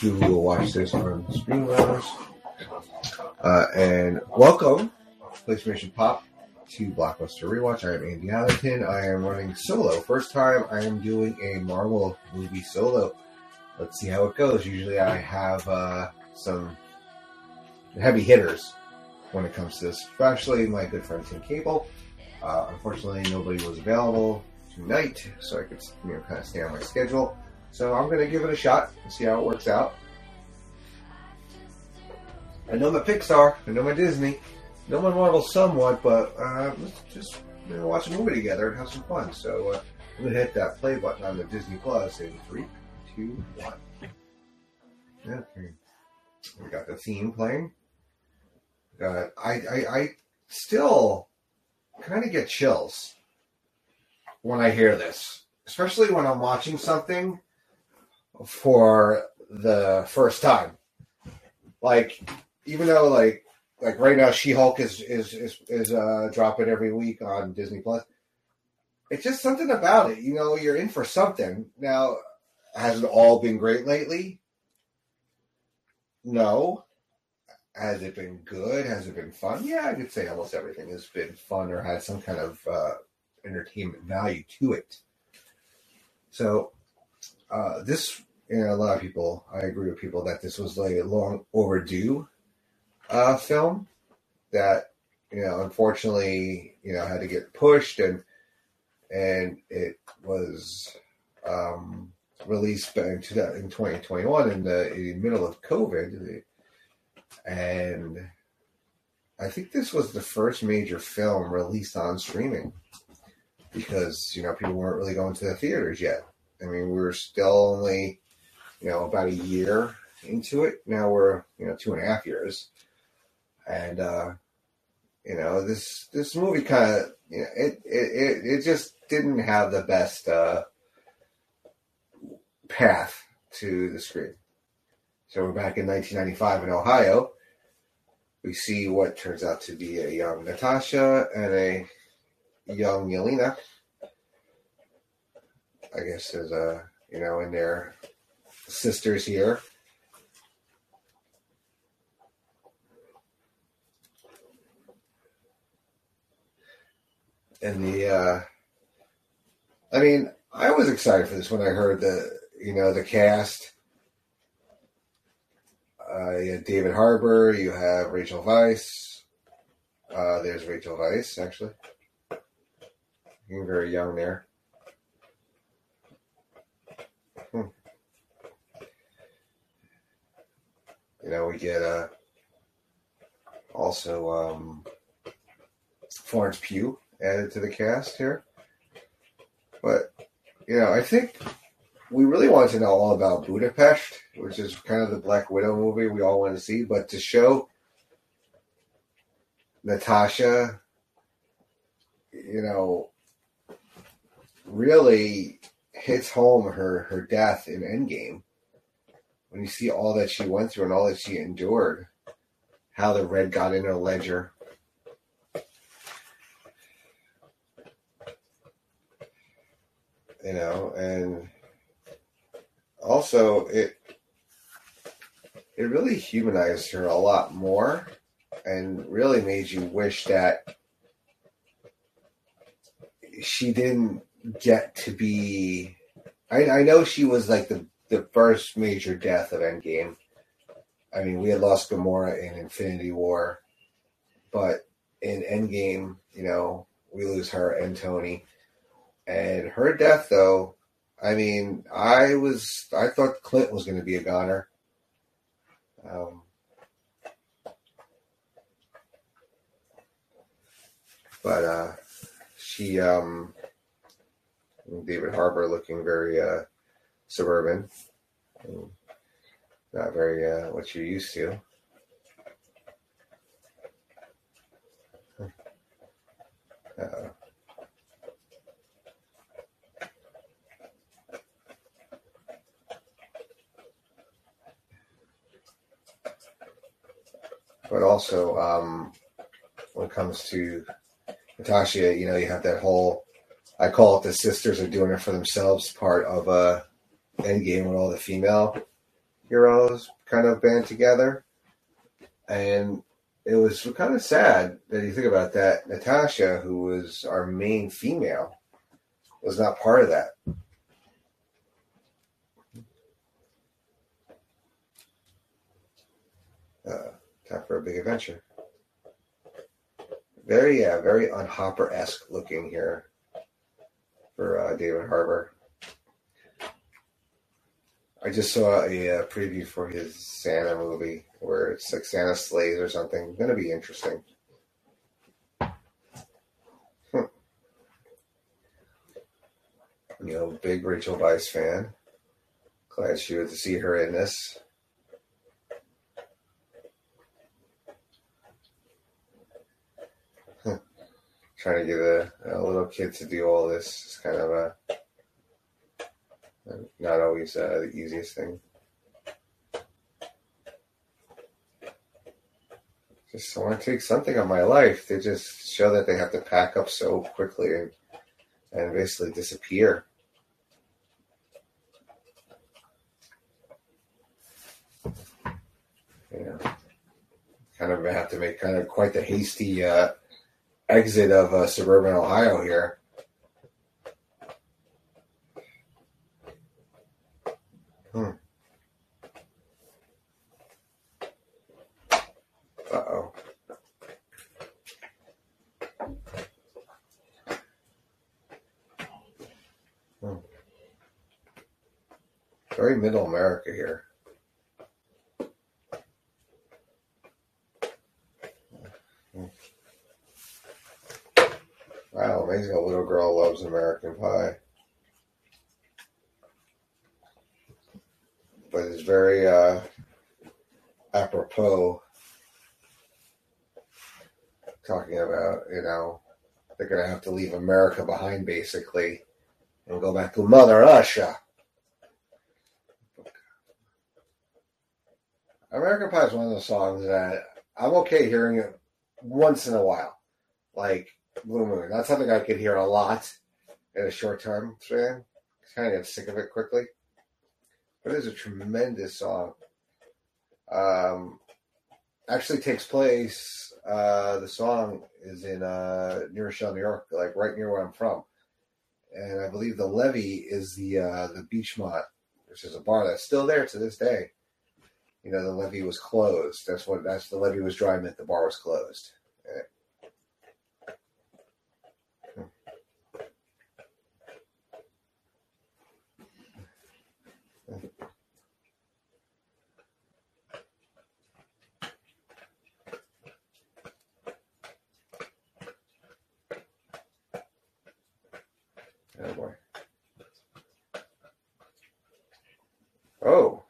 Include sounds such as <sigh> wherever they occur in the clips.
who will watch this on Streamlabs. Uh, and welcome, PlayStation Pop, to Blockbuster Rewatch. I am Andy Allerton. I am running solo. First time I am doing a Marvel movie solo. Let's see how it goes. Usually I have uh, some heavy hitters when it comes to this, especially my good friend Tim Cable. Uh, unfortunately, nobody was available tonight, so I could you know kind of stay on my schedule. So I'm going to give it a shot and see how it works out. I know my Pixar, I know my Disney, I know my Marvel somewhat, but uh, let's just you know, watch a movie together and have some fun. So uh, I'm going to hit that play button on the Disney Plus in three, two, one. Okay. We got the theme playing. I, I, I still kind of get chills when I hear this, especially when I'm watching something for the first time. Like, even though like like right now, She Hulk is is is is uh, dropping every week on Disney Plus. It's just something about it, you know. You're in for something. Now, has it all been great lately? No. Has it been good? Has it been fun? Yeah, I could say almost everything has been fun or had some kind of uh, entertainment value to it. So, uh, this, know, a lot of people, I agree with people that this was like a long overdue uh, film that, you know, unfortunately, you know, had to get pushed and, and it was, um, released back in 2000 in 2021 in the, in the middle of COVID. And I think this was the first major film released on streaming because, you know, people weren't really going to the theaters yet. I mean, we were still only, you know, about a year into it. Now we're, you know, two and a half years. And, uh, you know, this, this movie kind of, you know, it, it, it, just didn't have the best, uh, path to the screen. So we're back in 1995 in Ohio. We see what turns out to be a young Natasha and a young Yelena. I guess there's a, you know, in their sisters here. And the, uh, I mean, I was excited for this when I heard the, you know, the cast. Uh, you have David Harbour, you have Rachel Weisz. Uh, there's Rachel Weisz, actually. Looking very young there. You know, we get uh, also um, Florence Pugh added to the cast here. But, you know, I think we really wanted to know all about Budapest, which is kind of the Black Widow movie we all want to see. But to show Natasha, you know, really hits home her her death in Endgame when you see all that she went through and all that she endured, how the red got in her ledger. You know, and also it it really humanized her a lot more and really made you wish that she didn't get to be I, I know she was like the, the first major death of Endgame. I mean, we had lost Gamora in Infinity War, but in Endgame, you know, we lose her and Tony. And her death, though, I mean, I was I thought Clint was going to be a goner. Um, but uh, she, um, David Harbour, looking very uh, suburban. Not very uh, what you're used to. Uh, but also, um, when it comes to Natasha, you know, you have that whole, I call it the sisters are doing it for themselves part of uh, Endgame when all the female heroes kind of band together. And it was kind of sad that you think about that. Natasha, who was our main female, was not part of that. Uh, time for a big adventure. Very, yeah, very unhopper esque looking here for uh, David Harbour. I just saw a, uh preview for his Santa movie where it's like Santa sleighs or something. To be interesting. Hmm. You know, big Rachel Weisz fan. Glad she was to see her in this. Trying to get a, a little kid to do all this is kind of a not always uh, the easiest thing. Just want to take something of my life. They just show that they have to pack up so quickly and and basically disappear. Know, kind of have to make kind of quite the hasty uh, exit of uh, suburban Ohio here. Middle America here. Wow, amazing! A little girl loves American Pie, but it's very uh, apropos talking about you know they're gonna have to leave America behind basically and go back to Mother Russia. American Pie is one of those songs that I'm okay hearing it once in a while, like Blue Moon. That's something I could hear a lot in a short time span. Kind of get sick of it quickly, but it is a tremendous song. Um, actually takes place. Uh, the song is in uh, New Rochelle, New York, like right near where I'm from, and I believe the Levee is the uh, the Beechmont, which is a bar that's still there to this day. You know, the levee was closed. That's what that's the levee was dry meant the bar was closed. Oh boy. Oh.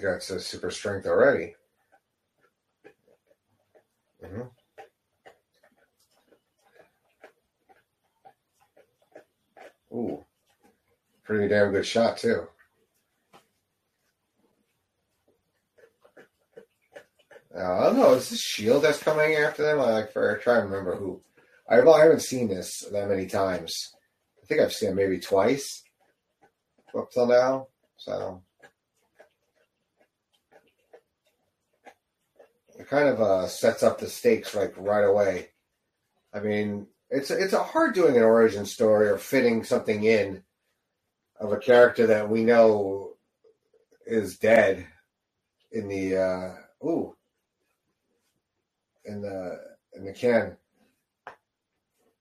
Got some super strength already. hmm Ooh. Pretty damn good shot too. I don't know. Is this Shield that's coming after them? I like for try to remember who. I well, I haven't seen this that many times. I think I've seen it maybe twice up till now. So it kind of uh, sets up the stakes like right away. I mean, it's it's a hard doing an origin story or fitting something in of a character that we know is dead in the uh, ooh in the in the can.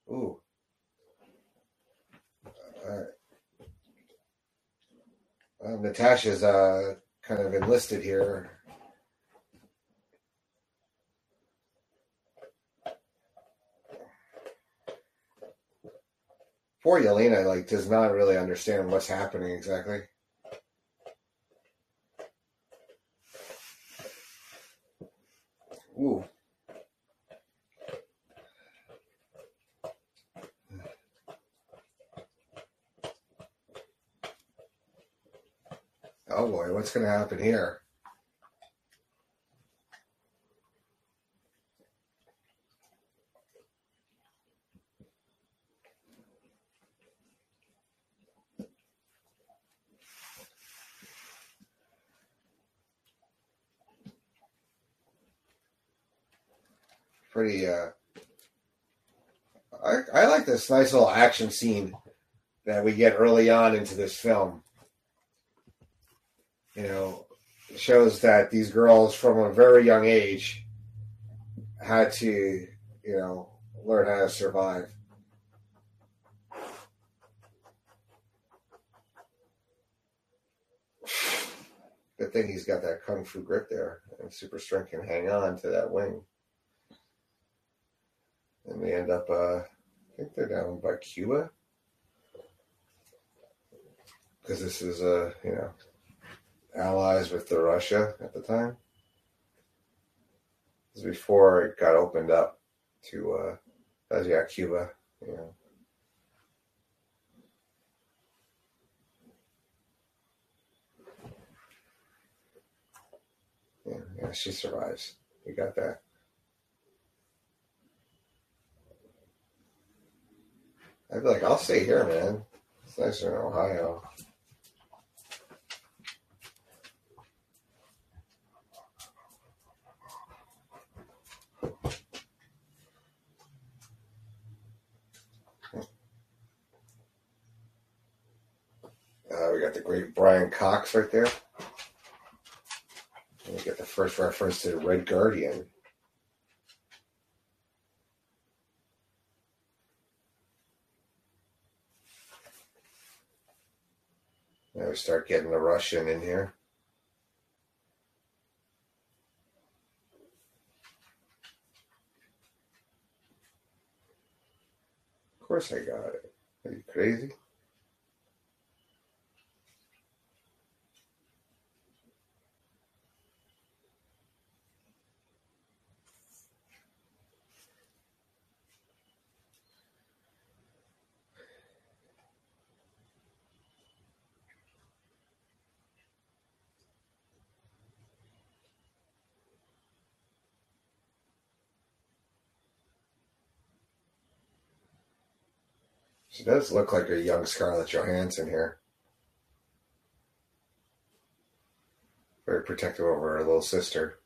Ooh. Right. Uh, Natasha's uh, kind of enlisted here. poor Yelena like does not really understand what's happening exactly. Ooh. Oh boy, what's going to happen here? Pretty, uh, I, I like this nice little action scene that we get early on into this film you know, shows that these girls from a very young age had to, you know, learn how to survive. Good thing he's got that kung fu grip there, and super strength can hang on to that wing. And they end up, uh, I think they're down by Cuba, because this is, uh, you know, allies with the Russia at the time. This was before it got opened up to uh as yeah, Cuba, you know. Yeah, yeah, she survives. We got that. I'd be like, I'll stay here, man. It's nicer in Ohio. Uh, we got the great Brian Cox right there. We get the first reference to the Red Guardian. We start getting the Russian in here. Of course I got it. Are you crazy? Does look like a young Scarlett Johansson here. Very protective over her little sister.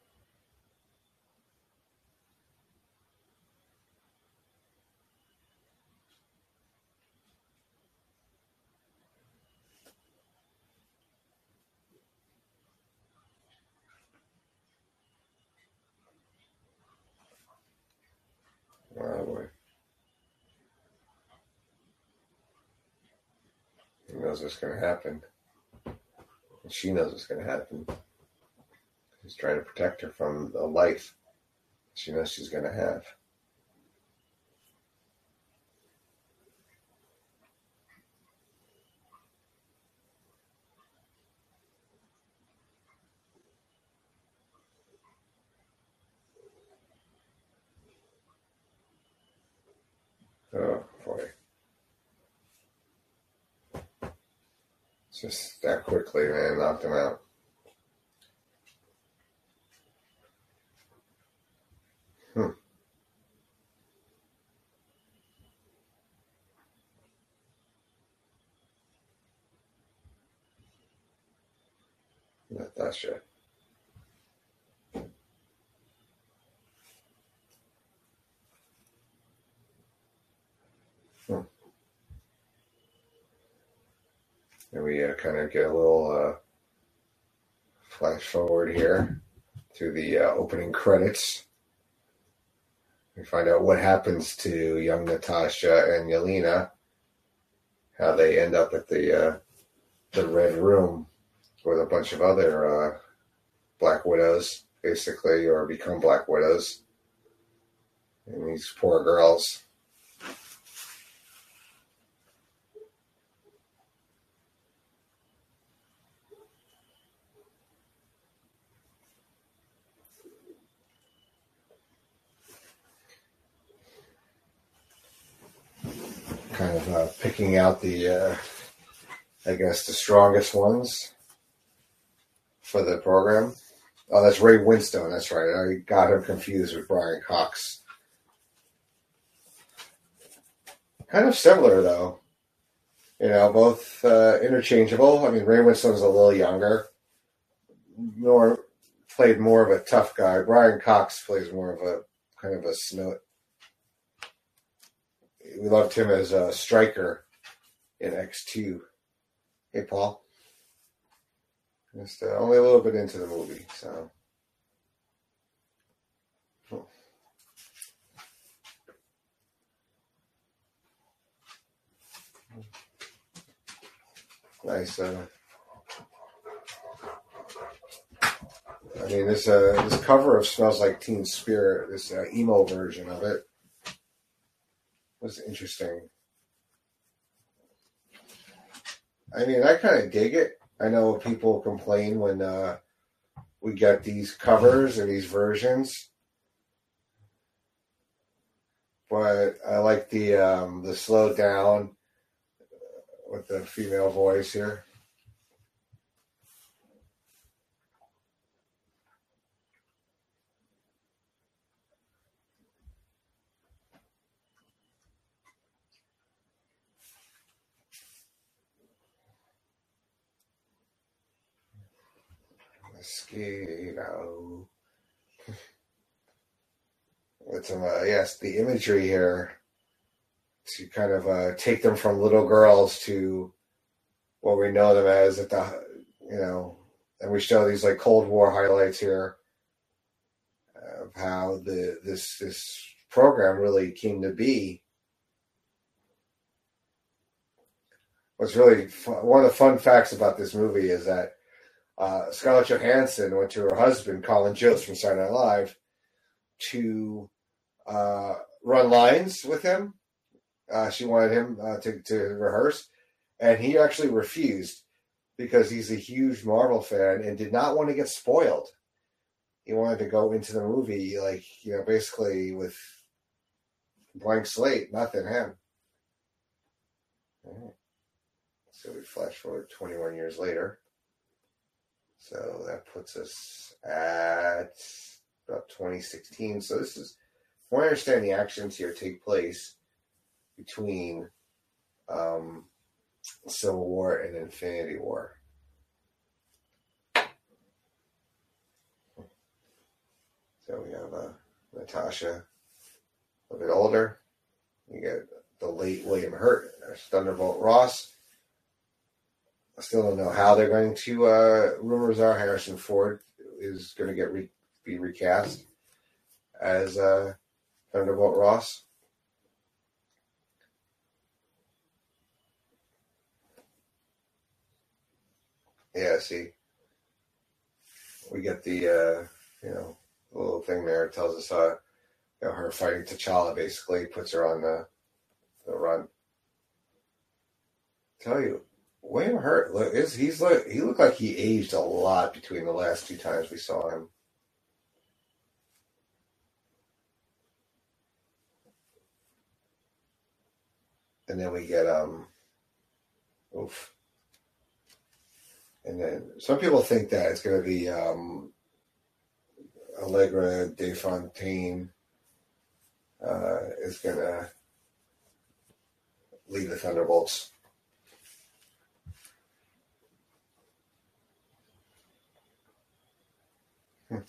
Oh boy. He knows what's going to happen. And she knows what's going to happen. He's trying to protect her from the life she knows she's going to have. Oh boy. Just that quickly, man, knocked him out. Hmm. Natasha. Hmm. And we uh, kind of get a little uh, flash forward here to the uh, opening credits. We find out what happens to young Natasha and Yelena, how they end up at the uh, the Red Room with a bunch of other uh, Black Widows, basically, or become Black Widows. And these poor girls. Of uh, picking out the, uh, I guess, the strongest ones for the program. Oh, that's Ray Winstone. That's right. I got him confused with Brian Cox. Kind of similar, though. You know, both uh, interchangeable. I mean, Ray Winstone's a little younger, more played more of a tough guy. Brian Cox plays more of a kind of a snoot. We loved him as a Stryker in X2. Hey, Paul. Just uh, only a little bit into the movie, so. Nice. Uh, I mean, this uh, this cover of "Smells Like Teen Spirit," this uh, emo version of it, was interesting. I mean, I kind of dig it. I know people complain when uh, we get these covers or these versions, but I like the um, the slow down with the female voice here. Mosquito. <laughs> With some, uh, yes, the imagery here to kind of uh, take them from little girls to what we know them as at the, you know, and we show these like Cold War highlights here of how the this this program really came to be. What's really fun, one of the fun facts about this movie is that uh, Scarlett Johansson went to her husband, Colin Jost from Saturday Night Live, to uh, run lines with him. Uh, she wanted him uh, to, to rehearse, and he actually refused because he's a huge Marvel fan and did not want to get spoiled. He wanted to go into the movie like you know, basically with blank slate, nothing him. So we flash forward 21 years later. So that puts us at about 2016. So this is, from what I understand, the actions here take place between um, Civil War and Infinity War. So we have uh, Natasha, a bit older. You get the late William Hurt, Thunderbolt Ross. I still don't know how they're going to. Uh, rumors are Harrison Ford is going to get re- be recast as uh, Thunderbolt Ross. Yeah, see, we get the uh, you know little thing there. It tells us uh, you know, her fighting T'Challa basically puts her on the the run. Tell you, William Hurt look is he's look he looked like he aged a lot between the last two times we saw him. And then we get um oof. And then some people think that it's gonna be um Allegra De Fontaine uh, is gonna lead the Thunderbolts. Hmm.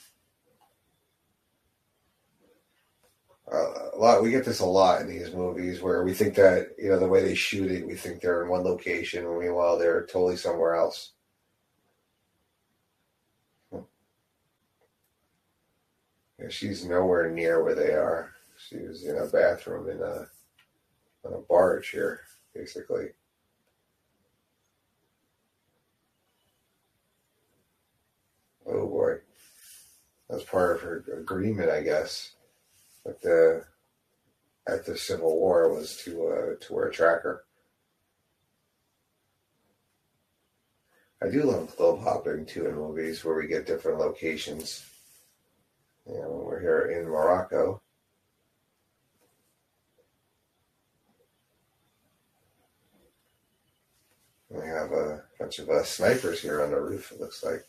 Uh, a lot we get this a lot in these movies where we think that you know the way they shoot it we think they're in one location and meanwhile they're totally somewhere else. Hmm. Yeah, she's nowhere near where they are. She was in a bathroom in a on a barge here basically oh boy that's part of her agreement i guess with the at the Civil War was to uh, to wear a tracker. I do love globe hopping too in movies where we get different locations. You know, when we're here in Morocco. We have a bunch of uh, snipers here on the roof, it looks like.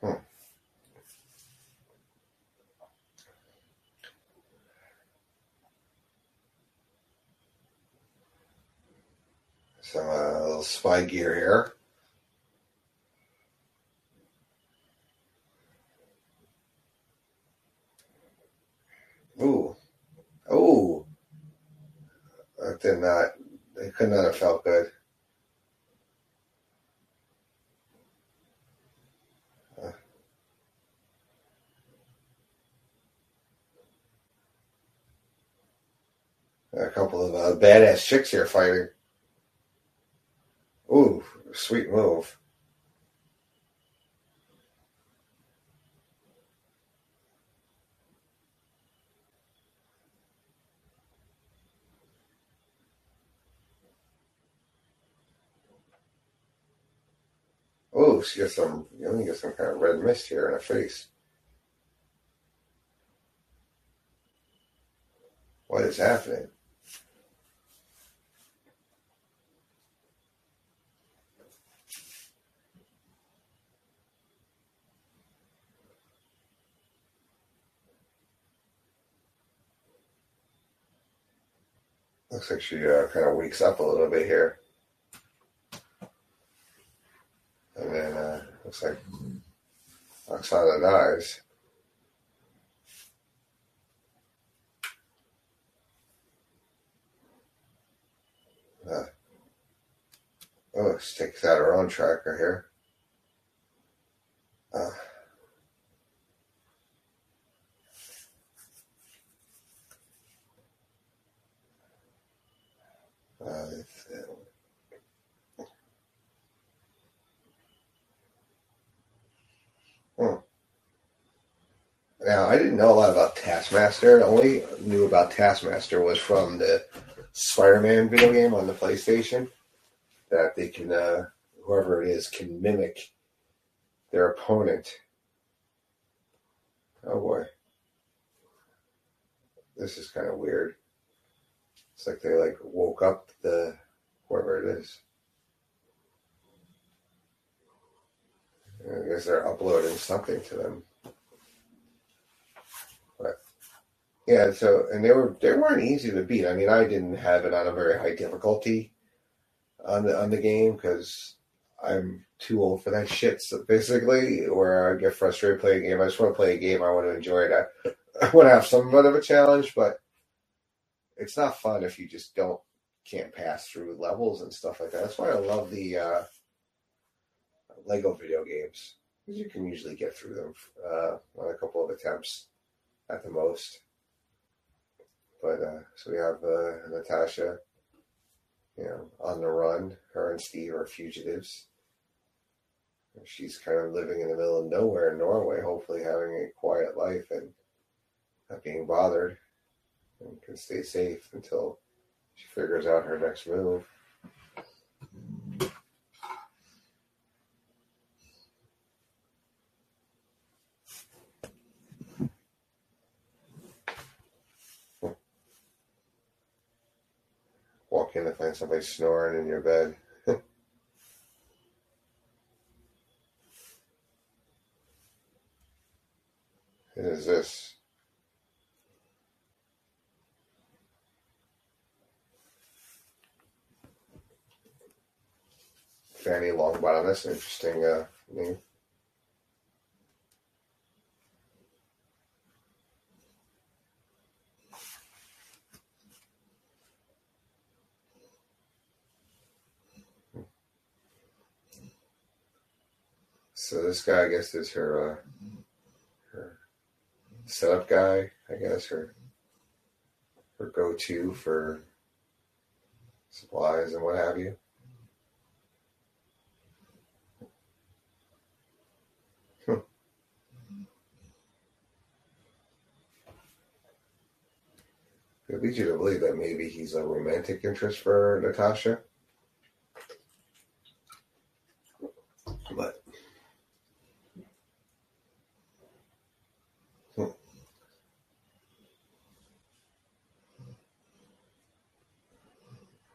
Hmm. Some gear here. Ooh. Oh. That did not, it could not have felt good. A couple of uh, badass chicks here fighting. Ooh, sweet move. Oh, she gets some, you only get some kind of red mist here in her face. What is happening? Looks like she uh, kind of wakes up a little bit here. And then uh, looks like Oksana dies. Uh, oh, she takes out her own tracker here. Uh, it's- Hmm. Now, I didn't know a lot about Taskmaster. The only knew about Taskmaster was from the Spider-Man video game on the PlayStation. That they can, uh, whoever it is, can mimic their opponent. Oh boy, this is kind of weird. It's like they like woke up the whoever it is. I guess they're uploading something to them. But yeah, so and they were they weren't easy to beat. I mean, I didn't have it on a very high difficulty on the on the game because I'm too old for that shit. So basically, where I get frustrated playing a game, I just want to play a game. I want to enjoy it. I, <laughs> I want to have some somewhat of a challenge, but it's not fun if you just don't can't pass through levels and stuff like that. That's why I love the uh, Lego video games because you can usually get through them uh, on a couple of attempts at the most. But uh, so we have uh, Natasha, you know, on the run. Her and Steve are fugitives. She's kind of living in the middle of nowhere in Norway, hopefully having a quiet life and not being bothered, and can stay safe until she figures out her next move. Walk in to find somebody snoring in your bed. <laughs> Who is this? Longbottom. That's an interesting uh, name. So this guy, I guess, is her uh, her setup guy. I guess her her go to for supplies and what have you. It leads you to believe that maybe he's a romantic interest for Natasha. But hmm.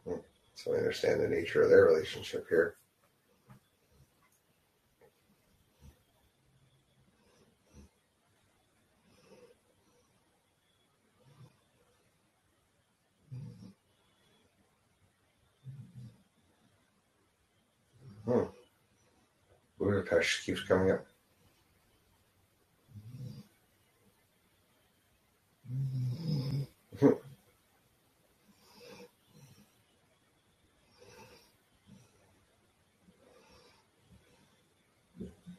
Hmm. so I understand the nature of their relationship here. Budapest keeps coming up.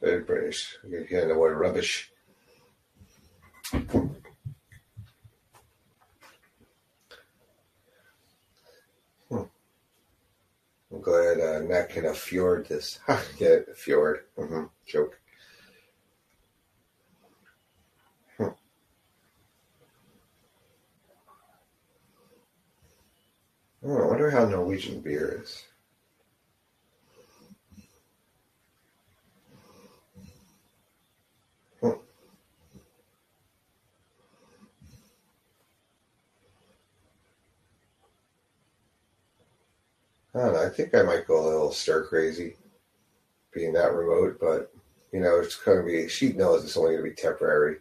Very British. You hear the word rubbish. Hmm. I'm glad uh, Matt can afford this. <laughs> Get it? Fjord. hmm Joke. Hmm. Oh, I wonder how Norwegian beer is. I don't know. I think I might go a little stir crazy being that remote, but you know, it's going to be. She knows it's only going to be temporary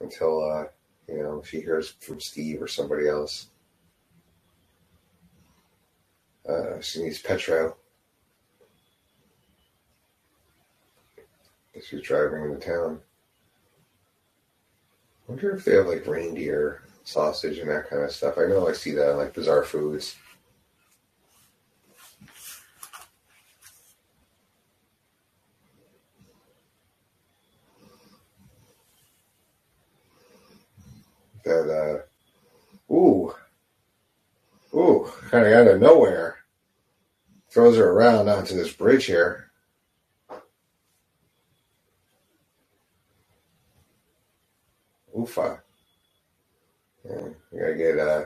until uh, you know she hears from Steve or somebody else. Uh, she needs Petro. She's driving into town. wonder if they have like reindeer sausage and that kind of stuff. I know I see that in like Bizarre Foods. That uh, ooh, ooh, kind of out of nowhere, throws her around onto this bridge here. Oofa. Yeah, we gotta get uh,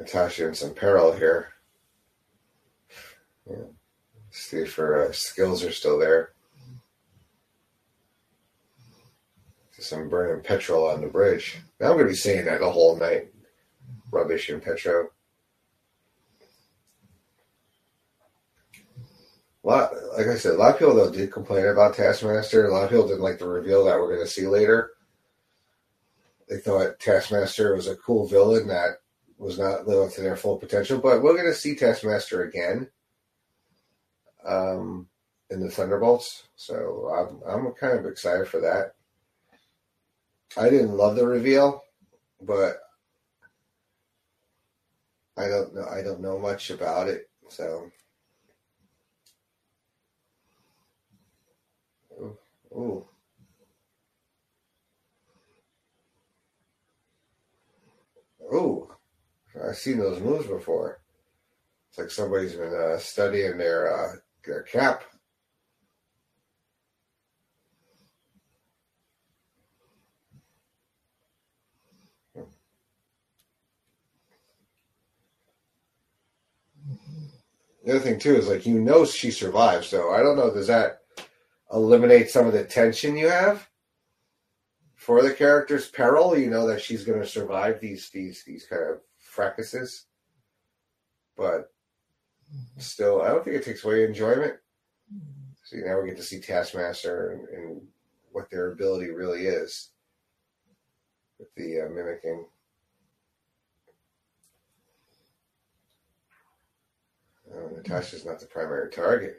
Natasha in some peril here. Yeah. See if her uh, skills are still there. Some burning petrol on the bridge. Now I'm gonna be saying that the whole night. Rubbish and petrol. Lot, like I said, a lot of people though did complain about Taskmaster. A lot of people didn't like the reveal that we're gonna see later. They thought Taskmaster was a cool villain that was not living up to their full potential, but we're going to see Taskmaster again um, in the Thunderbolts. So I'm, I'm kind of excited for that. I didn't love the reveal, but I don't know. I don't know much about it, so. Ooh. Ooh. I've seen those moves before. It's like somebody's been uh, studying their uh, their cap. The other thing too is like you know she survives, so I don't know. Does that eliminate some of the tension you have? for the character's peril, you know that she's going to survive these these these kind of fracases. But still, I don't think it takes away enjoyment. See, now we get to see Taskmaster and, and what their ability really is with the uh, mimicking. Uh, Natasha's not the primary target.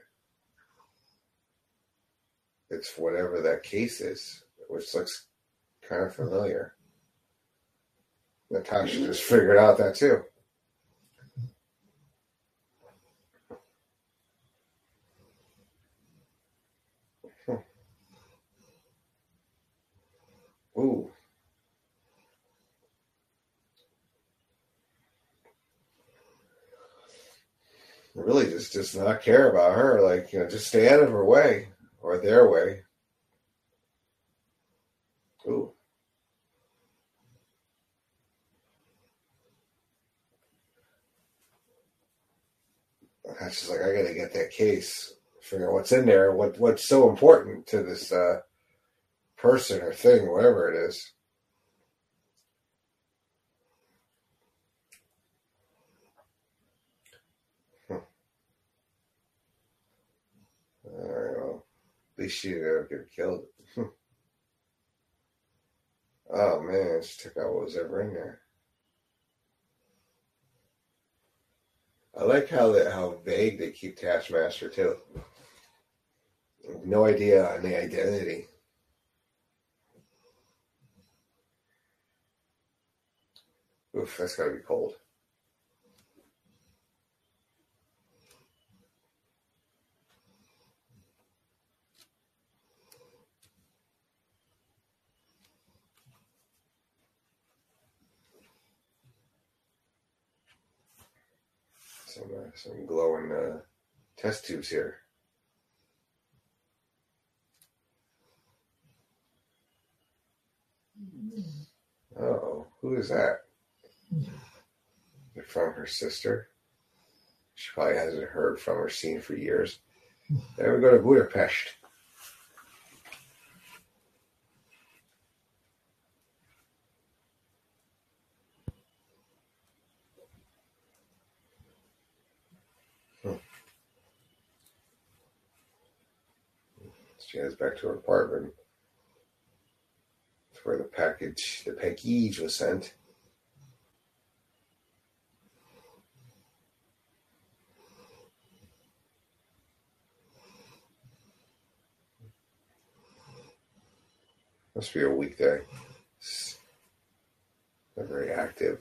It's whatever that case is, which looks kind of familiar. Natasha just figured out that too. Hmm. Ooh. Really just does not care about her. Like, you know, just stay out of her way or their way. Ooh. And she's like, I gotta get that case, figure out what's in there, what what's so important to this uh, person or thing, whatever it is. All right, well, she didn't get killed. <laughs> oh man, she took out what was ever in there. I like how that how vague they keep Taskmaster too. No idea on the identity. Oof, that's gotta be cold. Some uh, some glowing uh, test tubes here. Oh, who is that? From her sister. She probably hasn't heard from or seen for years. Then we go to Budapest. Heads back to her apartment. It's where the package, the package was sent. Must be a weekday. Not very active.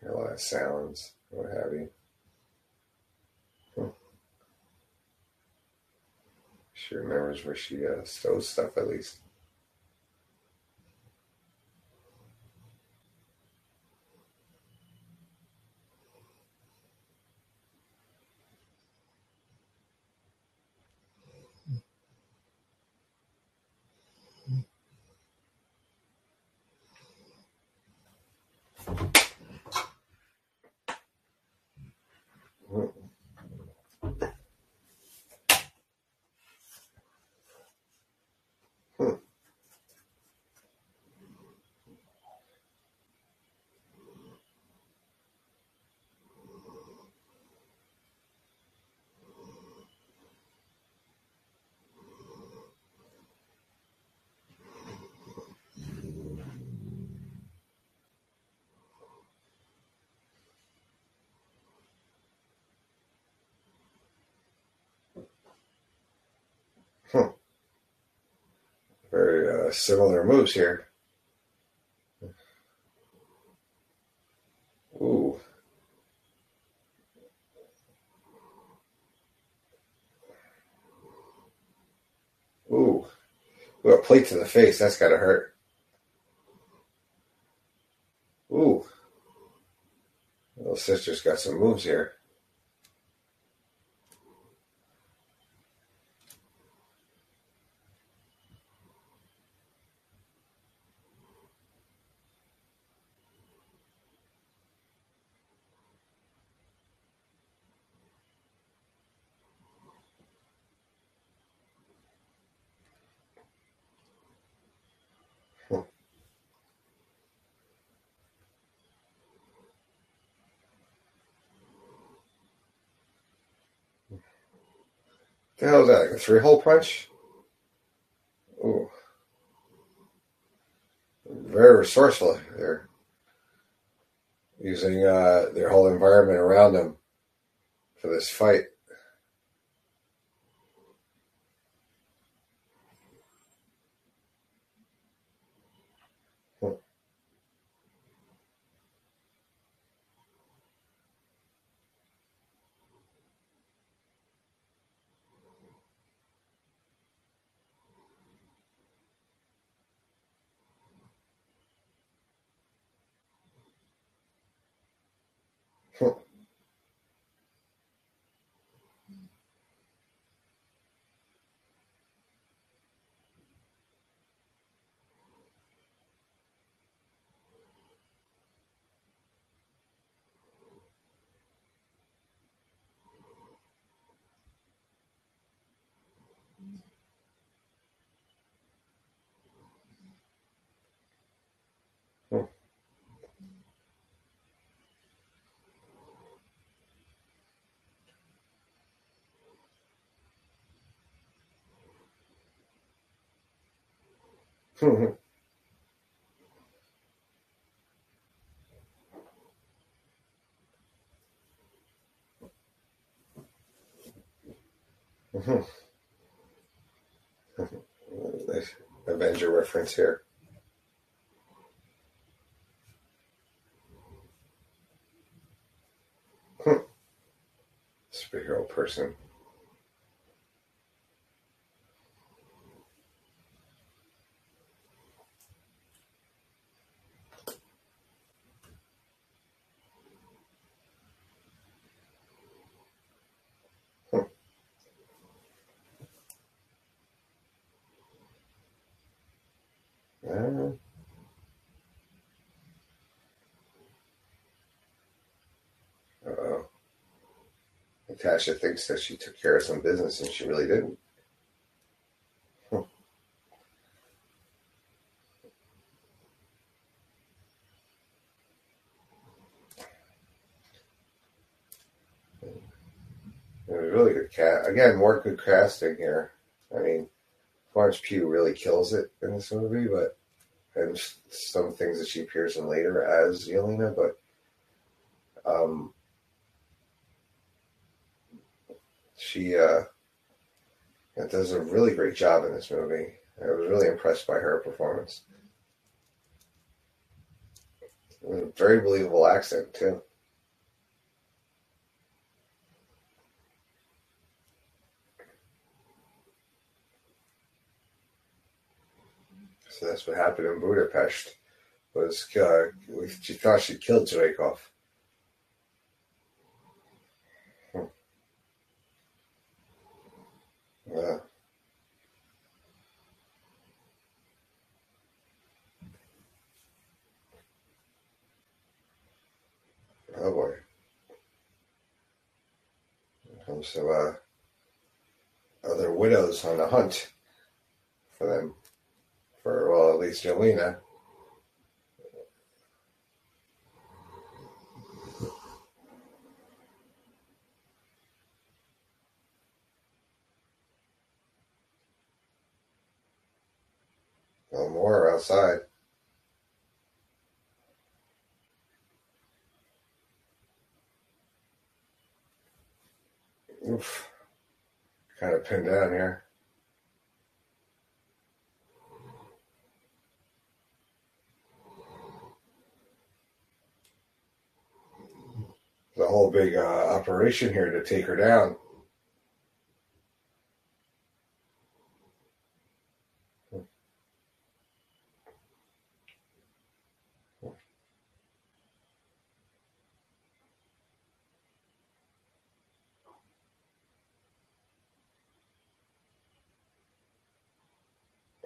Hear a lot of sounds, what have you. She remembers where she uh, stowed stuff at least. Very similar moves here. Ooh. Ooh. Ooh, a plate to the face. That's got to hurt. Ooh. Little sister's got some moves here. The hell is that? A three hole punch? Ooh. Very resourceful. They're using uh, their whole environment around them for this fight. Hmm. Hmm. Nice Mm-hmm. <laughs> Avenger reference here. Hmm. Superhero person. Uh, uh-oh. Natasha thinks that she took care of some business and she really didn't. Was really good cat. Again, more good casting here. I mean, Florence Pugh really kills it in this movie, but and some things that she appears in later as Yelena, but um, she uh, does a really great job in this movie. I was really impressed by her performance. With a very believable accent too. So that's what happened in Budapest. Was uh, she thought she killed Dreykov. Yeah. Oh boy. Comes to uh, other widows on the hunt for them for well at least Yelena. No more outside. Oof. Kind of pinned down here. the whole big uh, operation here to take her down.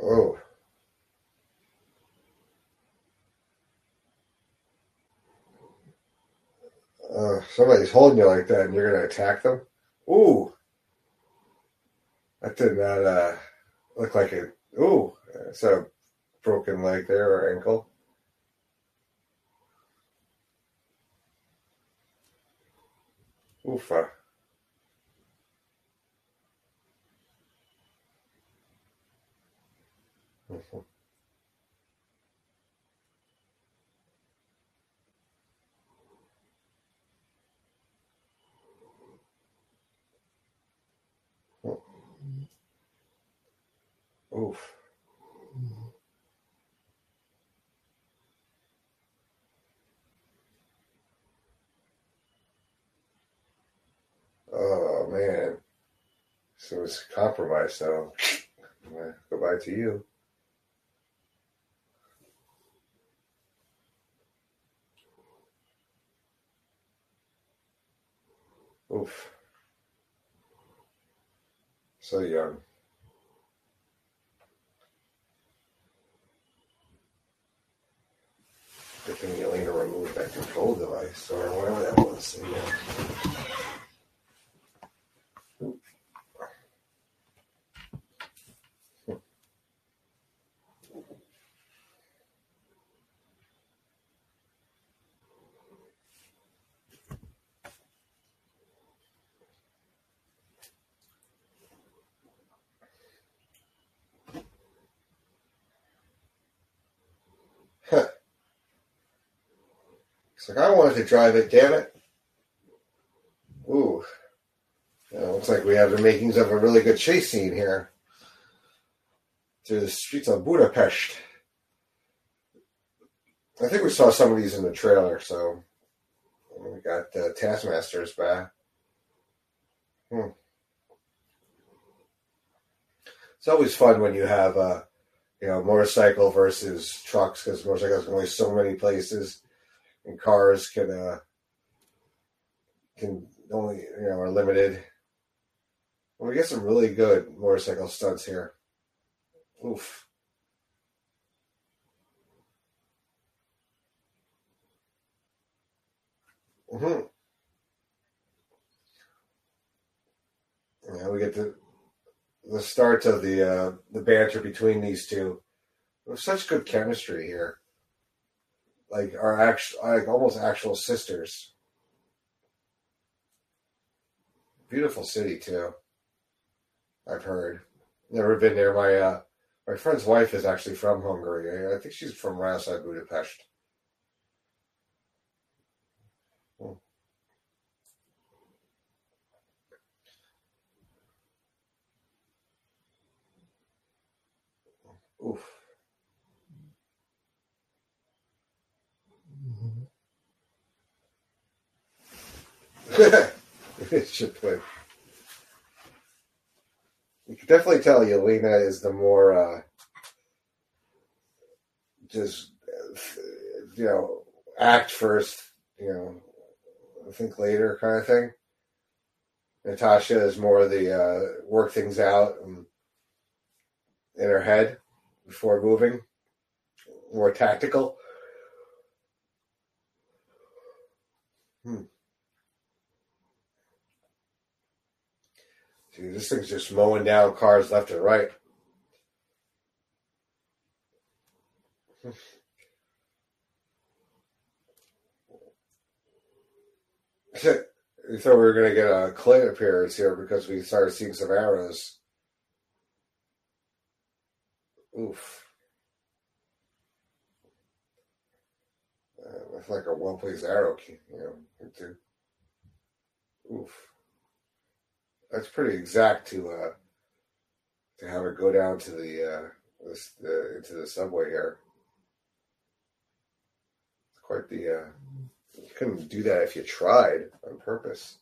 Oh. Uh, somebody's holding you like that and you're going to attack them? Ooh. That did not uh, look like it. Ooh. It's a broken leg there or ankle. Oofa. Mhm. Oof. Oh man. So it's compromised, so goodbye to you. Oof. So young. Good thing Yelena removed that control device or whatever that was. So, yeah. Like I wanted to drive it, damn it. Ooh. Looks like we have the makings of a really good chase scene here. Through the streets of Budapest. I think we saw some of these in the trailer, so we got uh, Taskmasters back. Hmm. It's always fun when you have uh, you know motorcycle versus trucks because motorcycles can go so many places, and cars can uh, can only you know are limited. Well, we get some really good motorcycle stunts here. Oof. Mm-hmm. Yeah, we get the the start of the uh, the banter between these two. There's such good chemistry here. Like our actual, like almost actual sisters. Beautiful city too. I've heard. Never been there. My uh, my friend's wife is actually from Hungary. I think she's from right outside Budapest. Oof. It should put. You can definitely tell Yelena is the more uh, just you know act first, you know, think later kind of thing. Natasha is more the uh, work things out in her head before moving, more tactical. Hmm. See, this thing's just mowing down cars left and right. <laughs> thought we were going to get a Clay appearance here because we started seeing some arrows. Oof. Uh, that's like a well placed arrow, you know. Into, oof. That's pretty exact to uh to have it go down to the uh this the into the subway here. It's quite the uh you couldn't do that if you tried on purpose.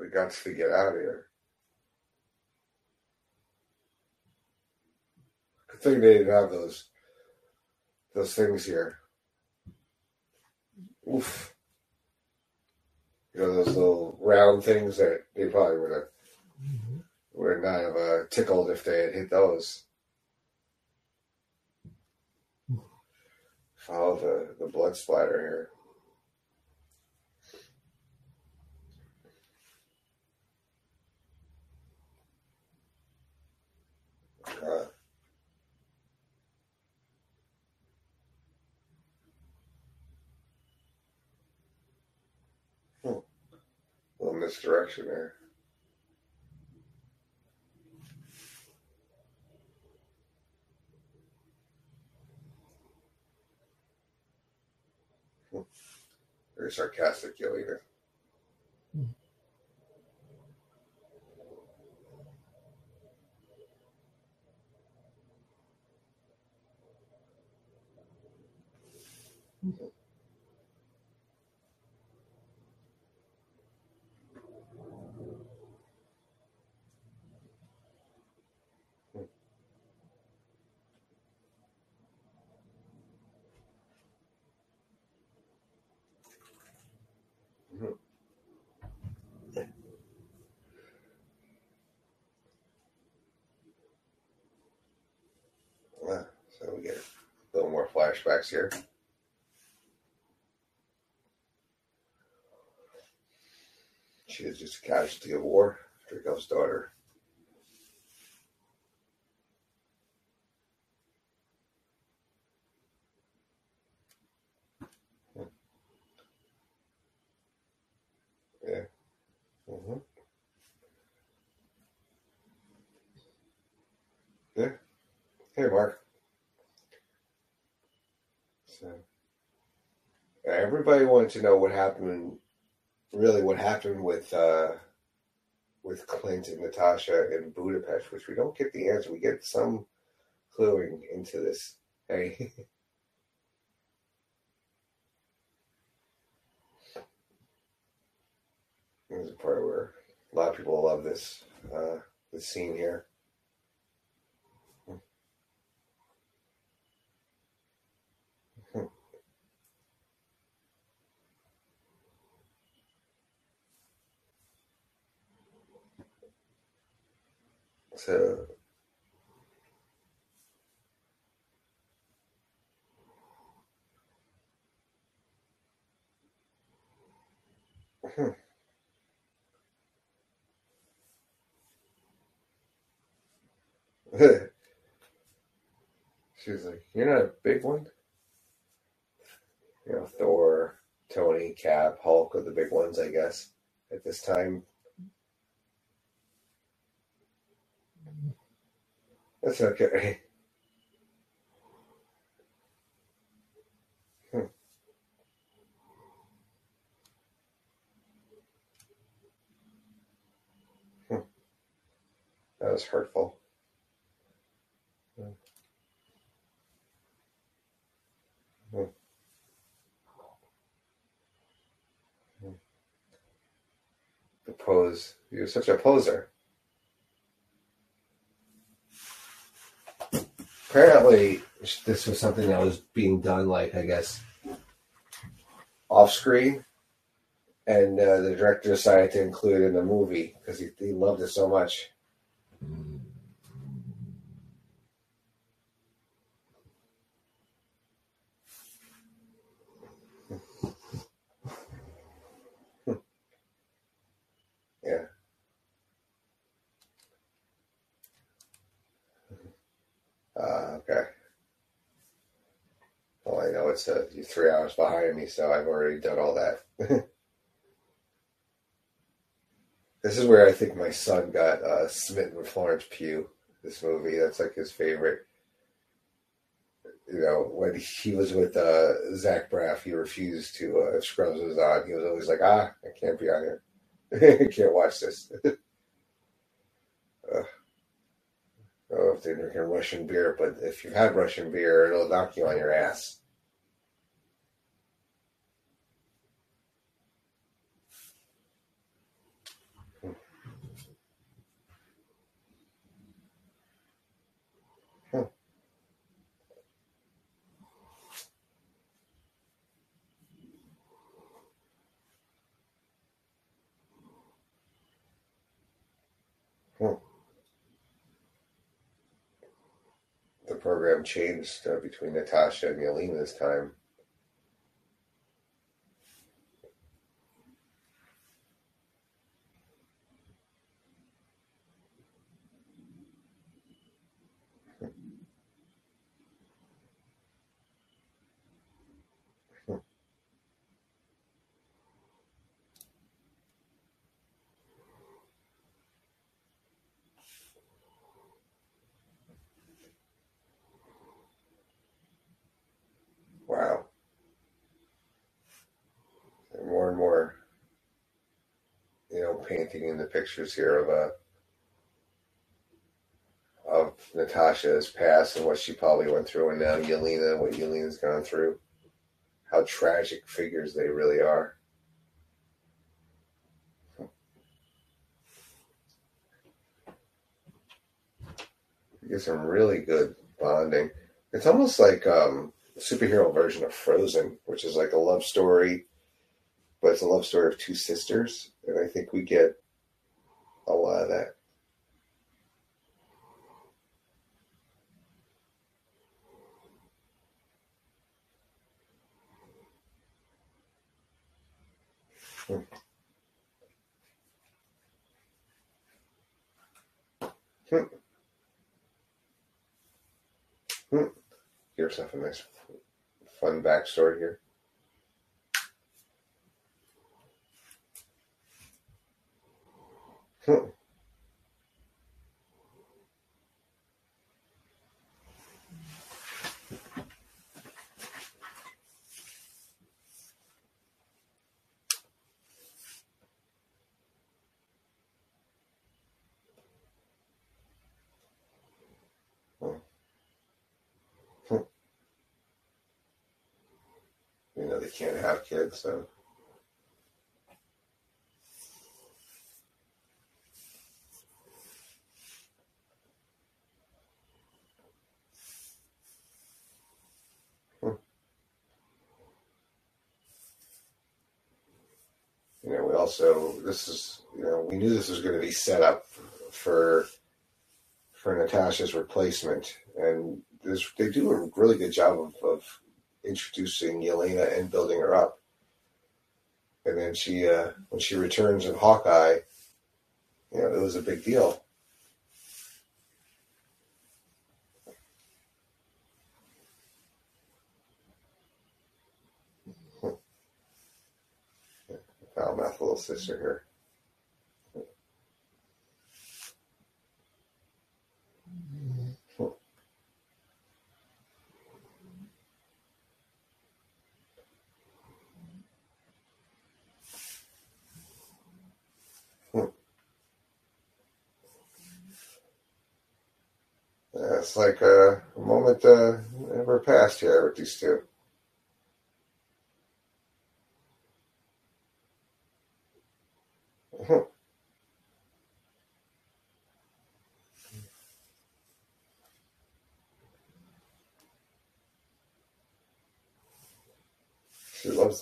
We got to get out of here. Thing they didn't have those those things here. Oof. You know those little round things that they probably would have would not have uh, tickled if they had hit those. Follow the, the blood splatter here. Little misdirection there. Hmm. Very sarcastic, Yelena. Uh, so we get a little more flashbacks here. She is just a casualty of war. Dreykov's daughter. Yeah. Hey, Mark. So, everybody wanted to know what happened. Really, what happened with uh, with Clint and Natasha in Budapest, which we don't get the answer. We get some cluing into this. Hey. <laughs> There's a part where a lot of people love this uh, this scene here. So hmm. <laughs> she was like, You're not a big one? You know, Thor, Tony, Cap, Hulk are the big ones, I guess, at this time. That's okay. Hmm. Hmm. That was hurtful. Hmm. The pose. You're such a poser. Apparently, this was something that was being done, like, I guess, off screen. And uh, the director decided to include it in the movie because he, he loved it so much. Yeah. Uh, okay. Well, I know it's uh, you're three hours behind me, so I've already done all that. <laughs> this is where I think my son got uh, smitten with Florence Pugh. This movie, that's like his favorite. You know, when he was with uh, Zach Braff, he refused to. Uh, if Scrubs was on, he was always like, "Ah, I can't be on here. <laughs> I can't watch this." <laughs> uh, Know if they're drinking Russian beer, but if you've had Russian beer, it'll knock you on your ass. Hmm. Hmm. The program changed uh, between Natasha and Yelena this time. Hmm. Wow. And more and more, you know, painting in the pictures here of uh, of Natasha's past and what she probably went through, and now Yelena, what Yelena's gone through. How tragic figures they really are. You get some really good bonding. It's almost like um, a superhero version of Frozen, which is like a love story, but it's a love story of two sisters, and I think we get a lot of that. Hmm. Hmm. Give yourself a nice, fun backstory here. Huh. You know, they can't have kids, so. Also this is you know we knew this was going to be set up for for Natasha's replacement, and this they do a really good job of, of introducing Yelena and building her up. And then she, uh, when she returns in Hawkeye, you know, it was a big deal. Foul mouth little sister here. It's like a, moment uh, never passed here with these two.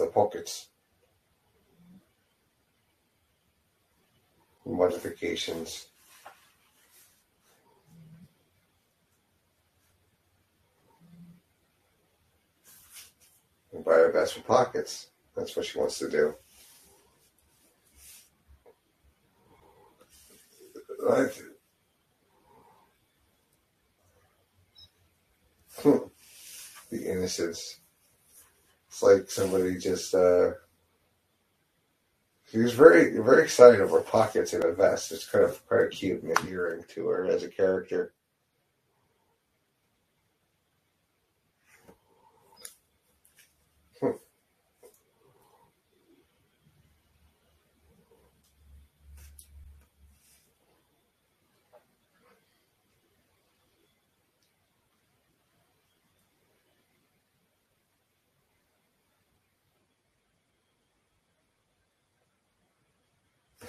She loves the pockets. Modifications. And buy her best for pockets. That's what she wants to do. Right. Hmm. the innocence. It's like somebody just uh she was very very excited over pockets in a vest. It's kind of quite cute and endearing to her as a character.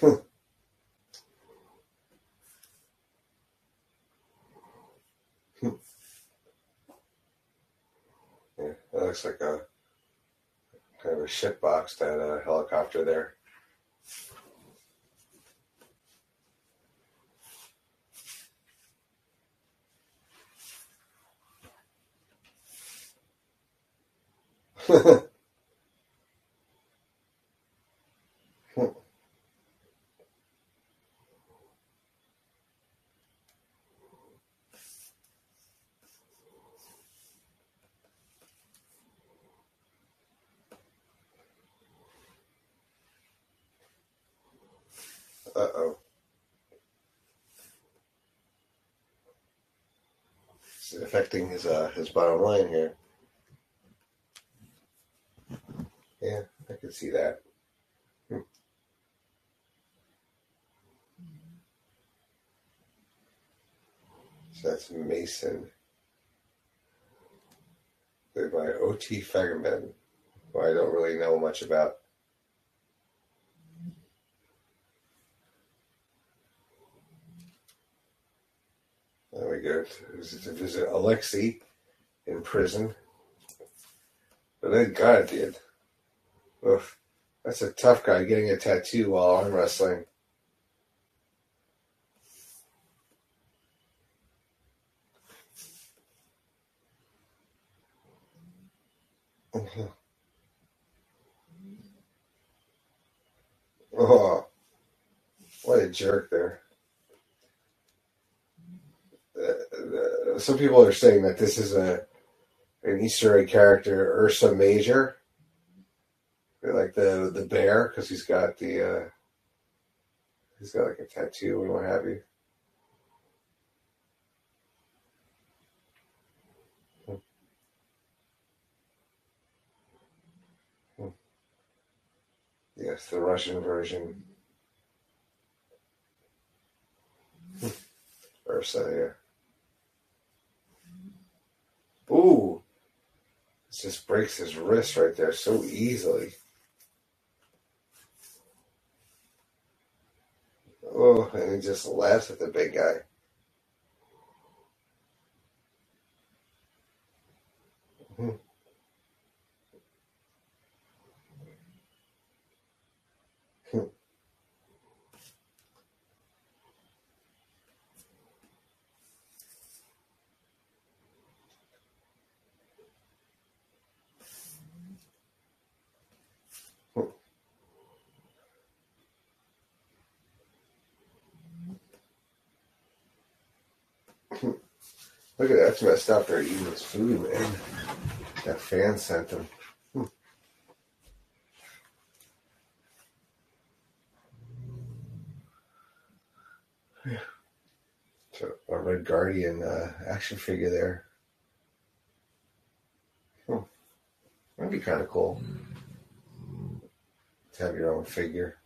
Hmm. Yeah, that looks like a kind of a shit box, that uh, helicopter there. <laughs> Uh oh. It's affecting his uh his bottom line here. Yeah, I can see that. Hmm. So that's Mason. Played by O.T. Fagbenle, who I don't really know much about. There we go. Visit to visit Alexei in prison. But then God did. Oof. That's a tough guy getting a tattoo while arm wrestling. <laughs> Oh, what a jerk there. Some people are saying that this is a an Easter egg character, Ursa Major, like the the bear, because he's got the uh, he's got like a tattoo and what have you. Yes, the Russian version. Ursa, yeah. Ooh, This just breaks his wrist right there so easily. Oh, and he just laughs at the big guy. Hmm. Hmm. Look at that, that's messed up. They're eating his food, man. That fan sent them. Hmm. So a Red Guardian uh, action figure there. Hmm. That'd be kind of cool to have your own figure.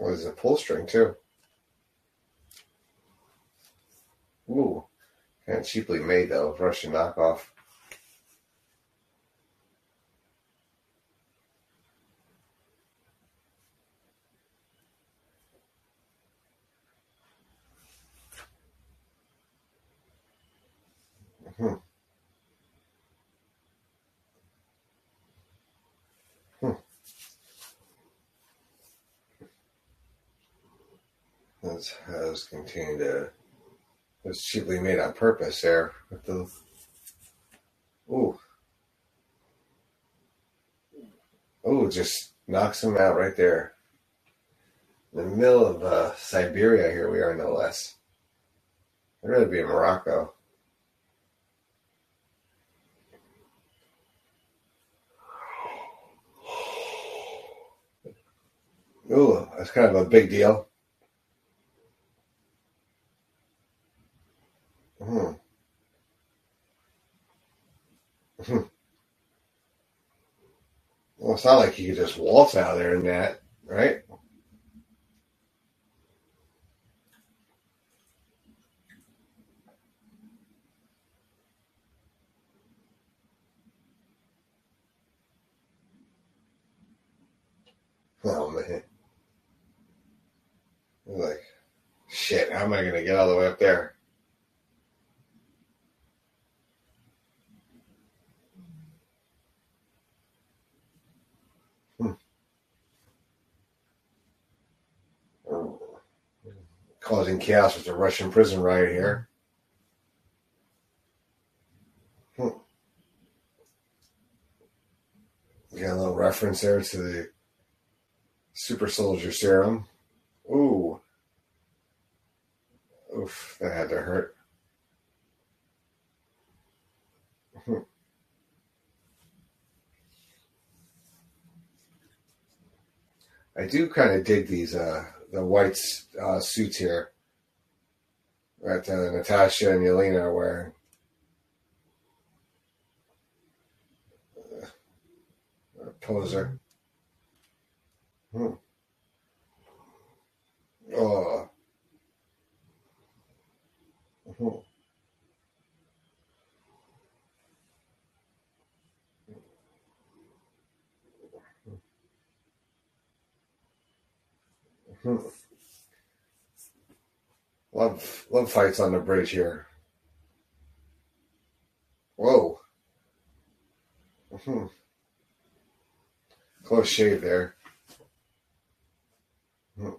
Well, there's a pull string too. Ooh, kind of cheaply made though, Russian knockoff. Hmm. Hmm. Has continued to. Was cheaply made on purpose there with the. Ooh. Ooh, just knocks him out right there. In the middle of uh, Siberia, here we are, no less. I'd rather be in Morocco. Ooh, that's kind of a big deal. Hmm. Hmm. Well, it's not like you could just waltz out of there in that, right? Oh man. Like, shit, how am I gonna get all the way up there? Hmm. Causing chaos with the Russian prison riot here. Hmm. Got a little reference there to the super soldier serum. Ooh. Oof, that had to hurt. Hmm. I do kind of dig these uh the white uh, suits here that uh, Natasha and Yelena are wearing. Uh, poser. Hmm. Oh. Hmm. Hmm. Love love fights on the bridge here. Whoa. Hmm. Close shave there. Hmm.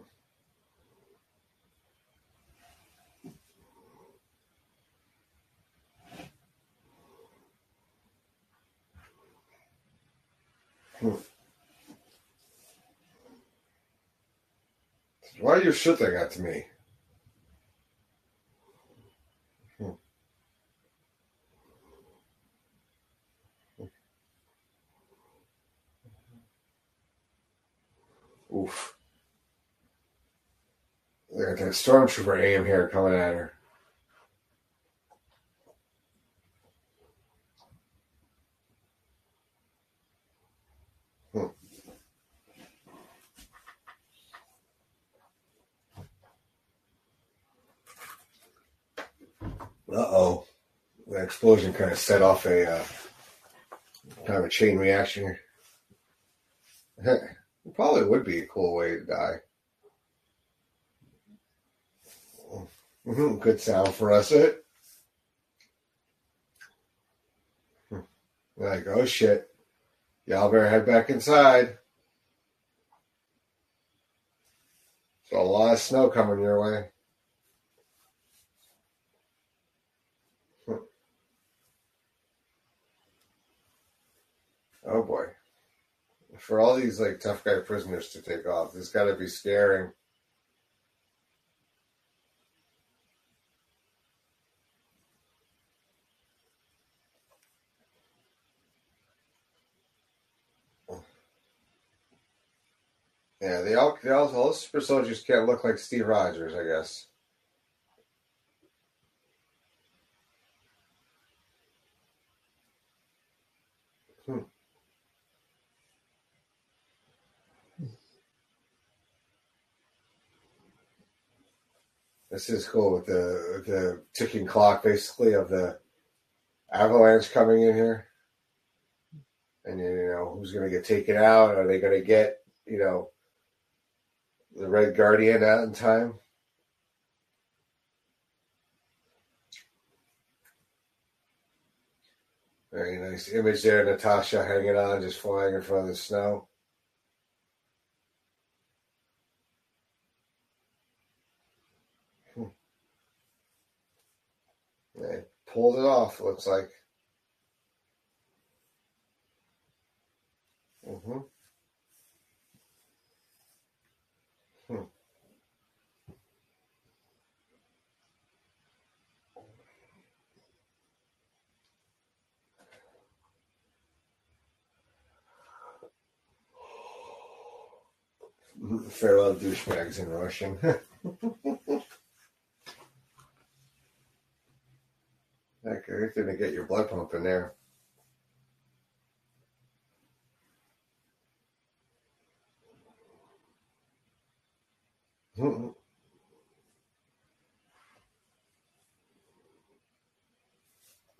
Hmm. Why are you shooting at me? Hmm. Oof. They got that stormtrooper aim here coming at her. Hmm. Uh oh. The explosion kind of set off a uh, kind of a chain reaction. it <laughs> probably would be a cool way to die. Mhm, Good sound for us. It. Like, oh shit. Y'all better head back inside. There's a lot of snow coming your way. Oh boy. For all these like tough guy prisoners to take off, this gotta be scaring. Yeah, they all, they all, all super soldiers can't look like Steve Rogers, I guess. This is cool with the the ticking clock, basically, of the avalanche coming in here. And you know who's going to get taken out? Are they going to get you know the Red Guardian out in time? Very nice image there, Natasha hanging on, just flying in front of the snow. They pulled it off, looks like. Mm-hmm. Hmm. <sighs> Farewell douchebags in Russian. <laughs> Heck, you're gonna get your blood pumping there.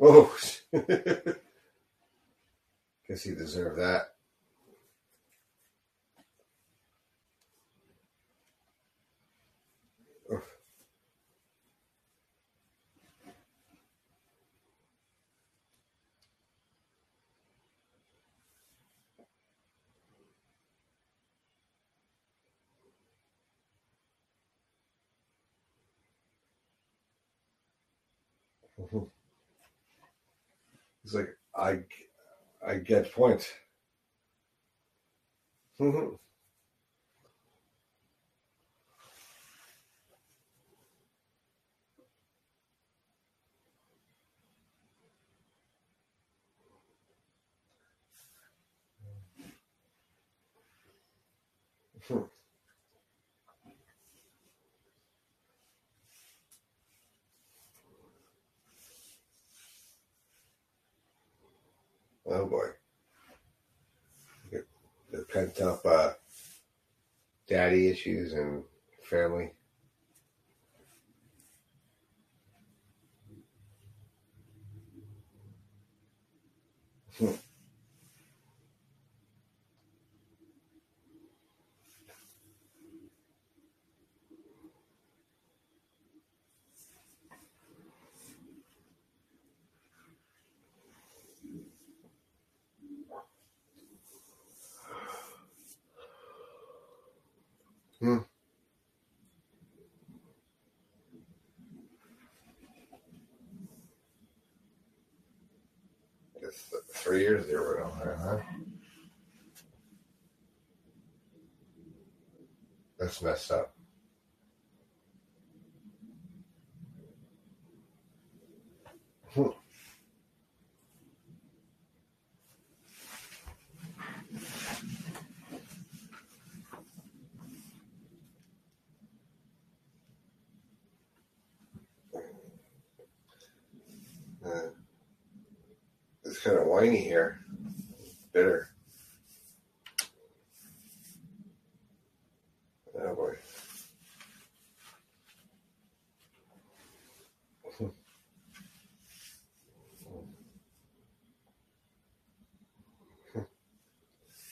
Oh, <laughs> guess he deserved that. Oof. Mhm. He's like, I, I get point. <laughs> Mm-hmm. Oh boy, the pent up uh, daddy issues and family. Hmm. It's three years they were on there, huh? That's messed up. Hmm. Uh, it's kind of whiny here. Bitter. Oh boy.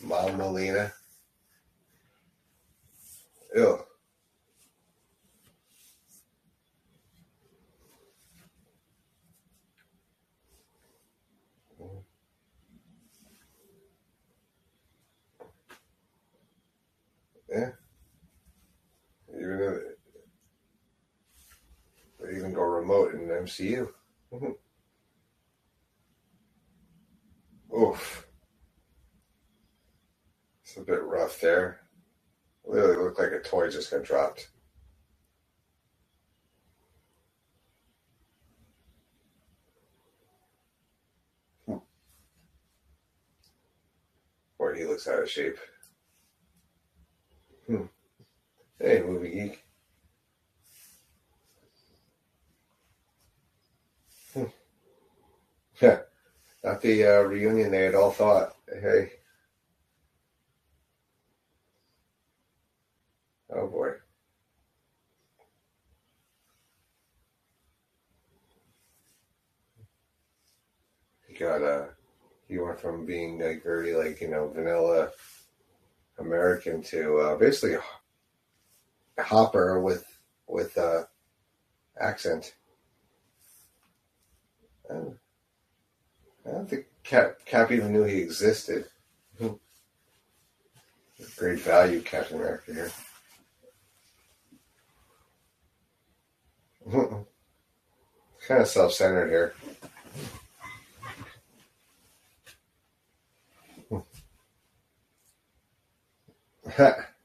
Wow, Melina. Ew. Yeah. Even even go remote in MCU. Oof. It's there. Literally looked like a toy just got dropped. Hmm. Or he looks out of shape. Hmm. Hey, movie geek. Hmm. <laughs> Yeah, not the uh, reunion they had all thought. Hey. Oh boy. He got uh he went from being like very like, you know, vanilla American to uh basically Hopper with with uh accent. I don't, I don't think Cap Cap even knew he existed. Great value, Captain America here. <laughs> kind of self-centered here. <laughs>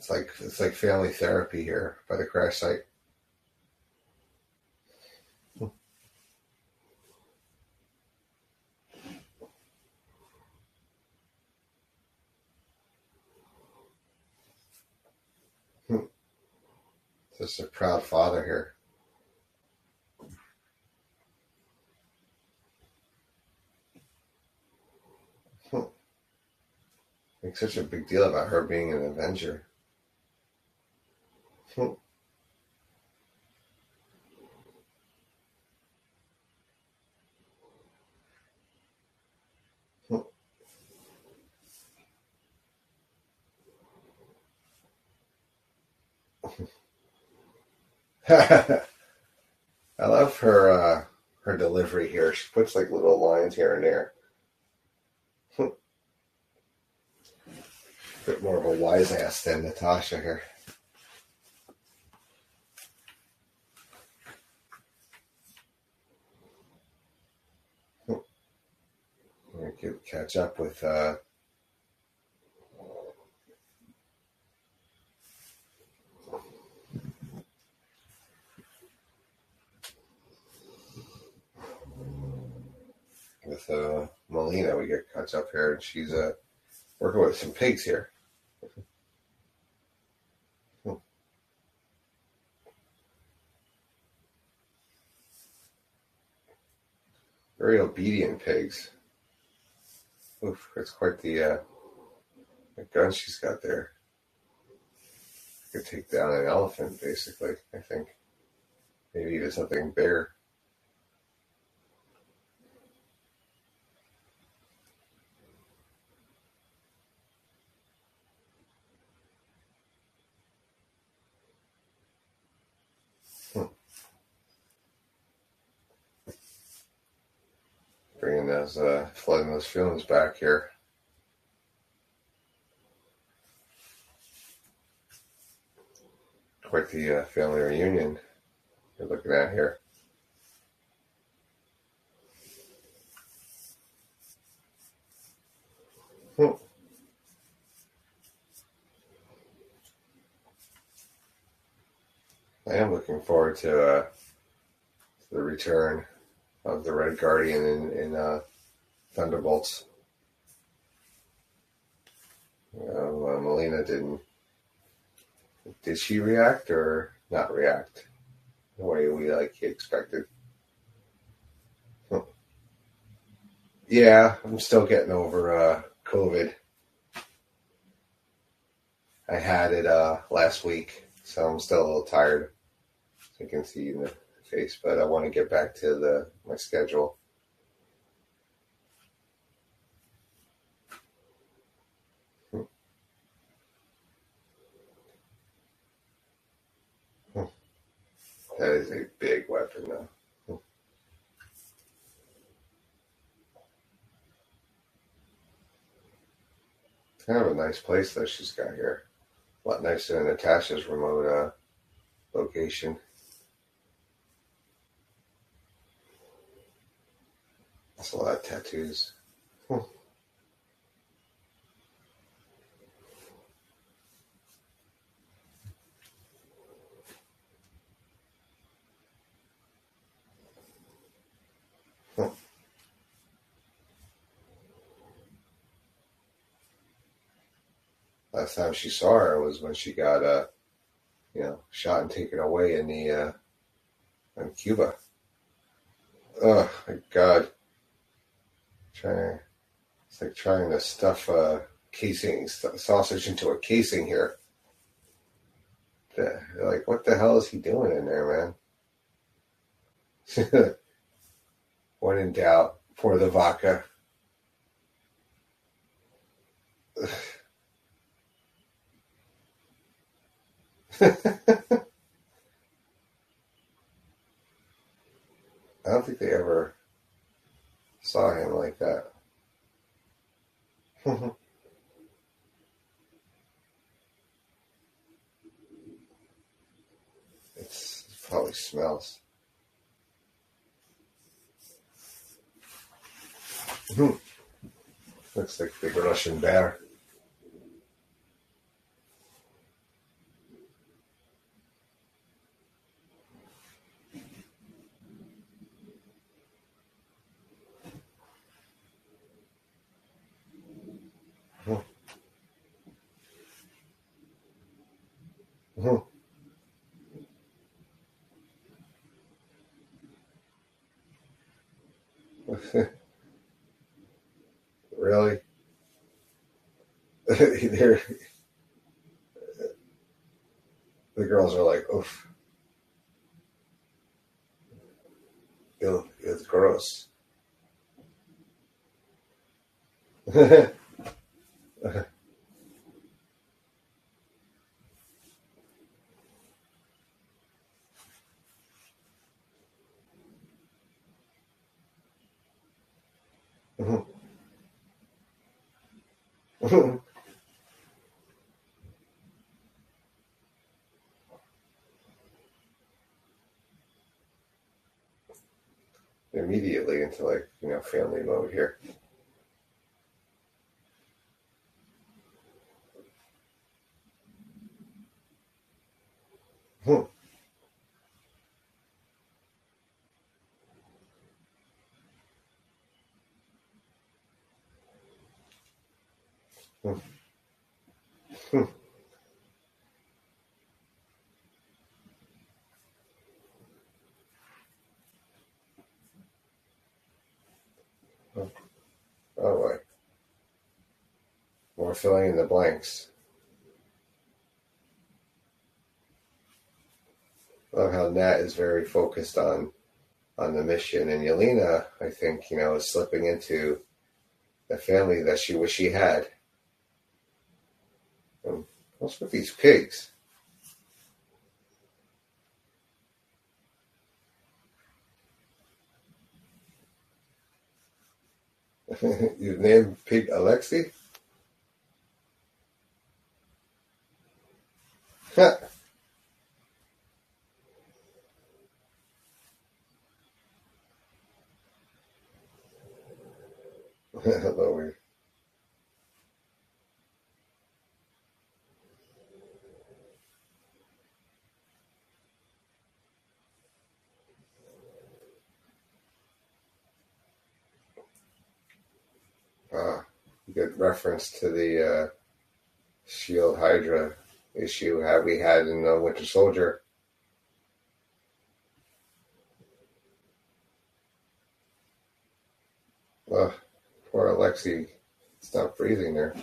It's like it's like family therapy here by the crash site. Just a proud father here. Make such a big deal about her being an Avenger. <laughs> <laughs> I love her uh, her delivery here. She puts like little lines here and there. A <laughs> bit more of a wise ass than Natasha here. Catch up with uh, with uh, Melina. We get caught up here, and she's uh, working with some pigs here. Very obedient pigs. Oof, that's quite the, uh, the gun she's got there. Could take down an elephant, basically. I think maybe even something bigger. Those uh, flooding those feelings back here. Quite the uh, family reunion you're looking at here. Hmm. I am looking forward to, uh, to the return of the Red Guardian in, in uh, Thunderbolts. Uh, Melina didn't. Did she react or not react the way we like expected? <laughs> Yeah, I'm still getting over uh, COVID. I had it uh, last week. So I'm still a little tired. As you can see the face, but I want to get back to the my schedule. That is a big weapon, though. Kind of a nice place that she's got here. A lot nicer than Natasha's remote uh, location. That's a lot of tattoos. Last time she saw her was when she got uh, you know, shot and taken away in the uh, in Cuba. Oh my God! Trying, to, it's like trying to stuff a casing sausage into a casing here. The- Like, what the hell is he doing in there, man? <laughs> when in doubt, pour the vodka. <laughs> I don't think they ever saw him like that. it's, <laughs> it probably smells. <laughs> Looks like big Russian bear. Mhm. <laughs> really? <laughs> They're, the girls are like, oof. It's gross. <laughs> Immediately into like, you know, family mode here. Hmm. Hmm. Hmm. Oh boy. More filling in the blanks. Love how Nat is very focused on on the mission, and Yelena, I think, you know, is slipping into the family that she wish she had. Um, what's with these pigs? <laughs> you named pig Alexi? <laughs> Louie. Ah, good reference to the uh, Shield Hydra issue have we had in the Winter Soldier. Ugh, poor Alexi stopped freezing there.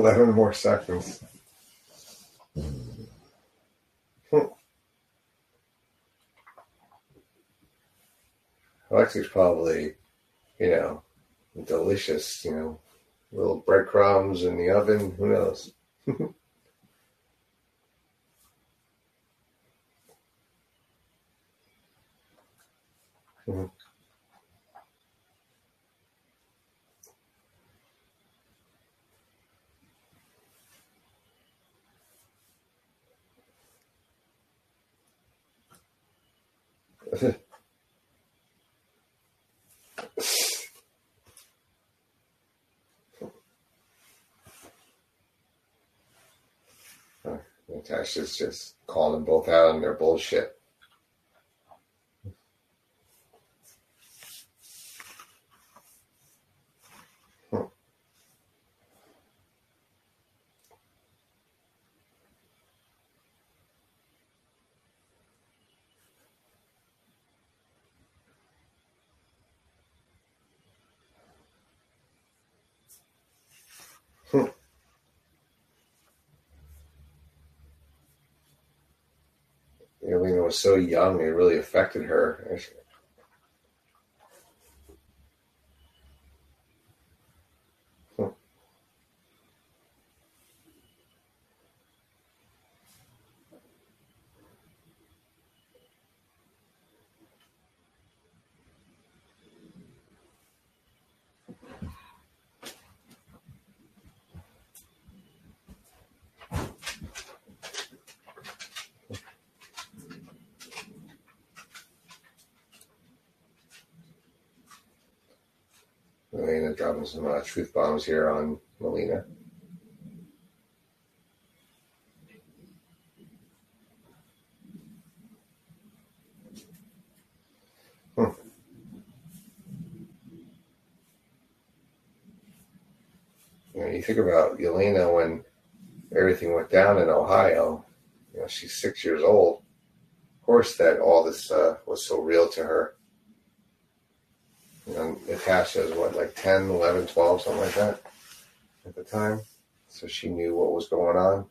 11 more seconds. Hmm. Alexi's probably, you know, delicious, you know, little breadcrumbs in the oven. Who knows? <laughs> Hmm. Mhm. Natasha's just calling them both out on their bullshit. Yelena was so young, it really affected her. Yelena dropping some uh, truth bombs here on Melina. Hmm. You, know, you think about Yelena when everything went down in Ohio. You know, she's six years old. Of course, that all this uh, was so real to her. Is what, like 10, 11, 12, something like that at the time. So she knew what was going on.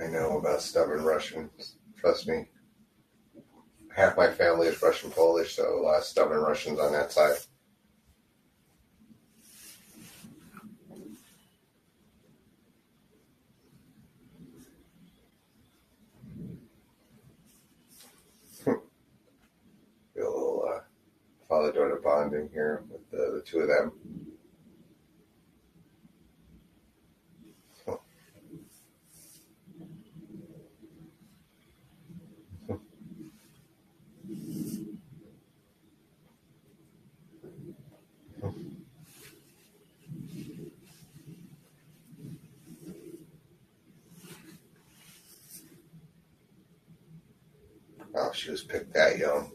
I know about stubborn Russians. Trust me. Half my family is Russian Polish, so a lot of stubborn Russians on that side. Be a little uh, father daughter bonding here with the, the two of them. Oh, she was picked that young.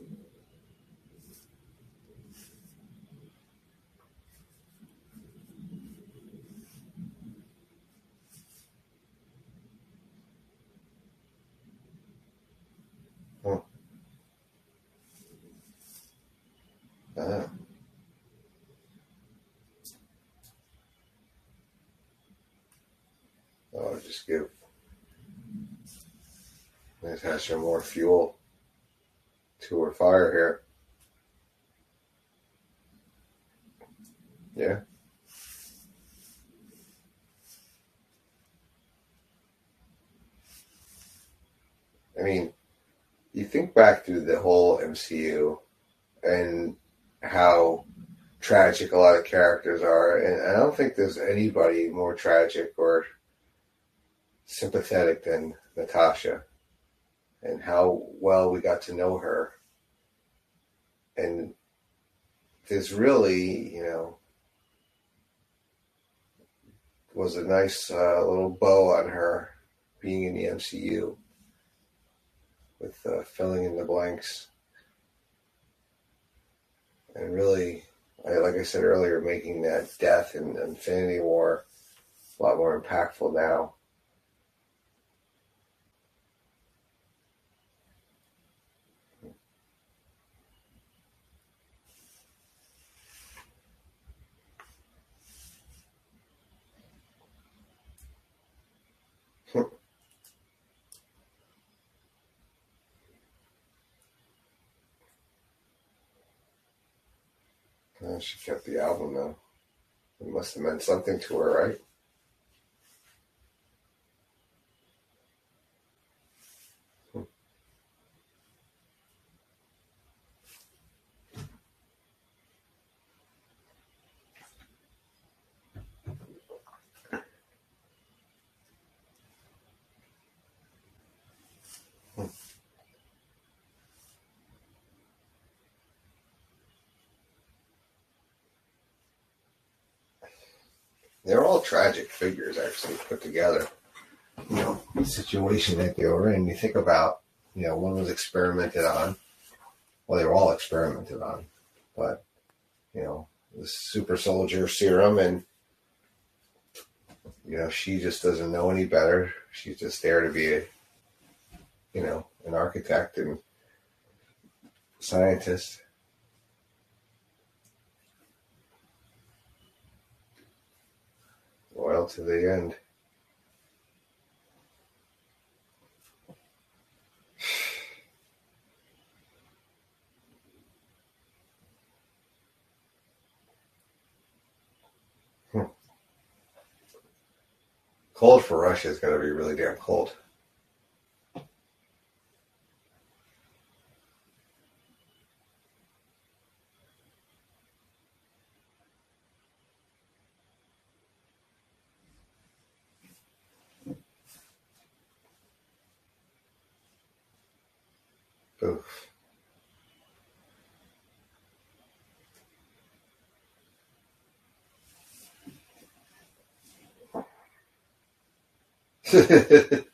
Hmm. Ah. Oh, just give Natasha more fuel to her fire here. Yeah. I mean, you think back through the whole MCU and how tragic a lot of characters are, and I don't think there's anybody more tragic or sympathetic than Natasha and how well we got to know her. And this really, you know, was a nice uh, little bow on her being in the MCU with uh, filling in the blanks. And really, like I said earlier, making that death in Infinity War a lot more impactful now. She kept the album though. It must have meant something to her, right? They're all tragic figures, actually, put together. You know, the situation that they were in. You think about, you know, one was experimented on. Well, they were all experimented on, but you know, the super soldier serum, and you know, she just doesn't know any better. She's just there to be a, you know, an architect and scientist. Loyal to the end. <sighs> Hmm. Cold for Russia is going to be really damn cold. Oof. <laughs>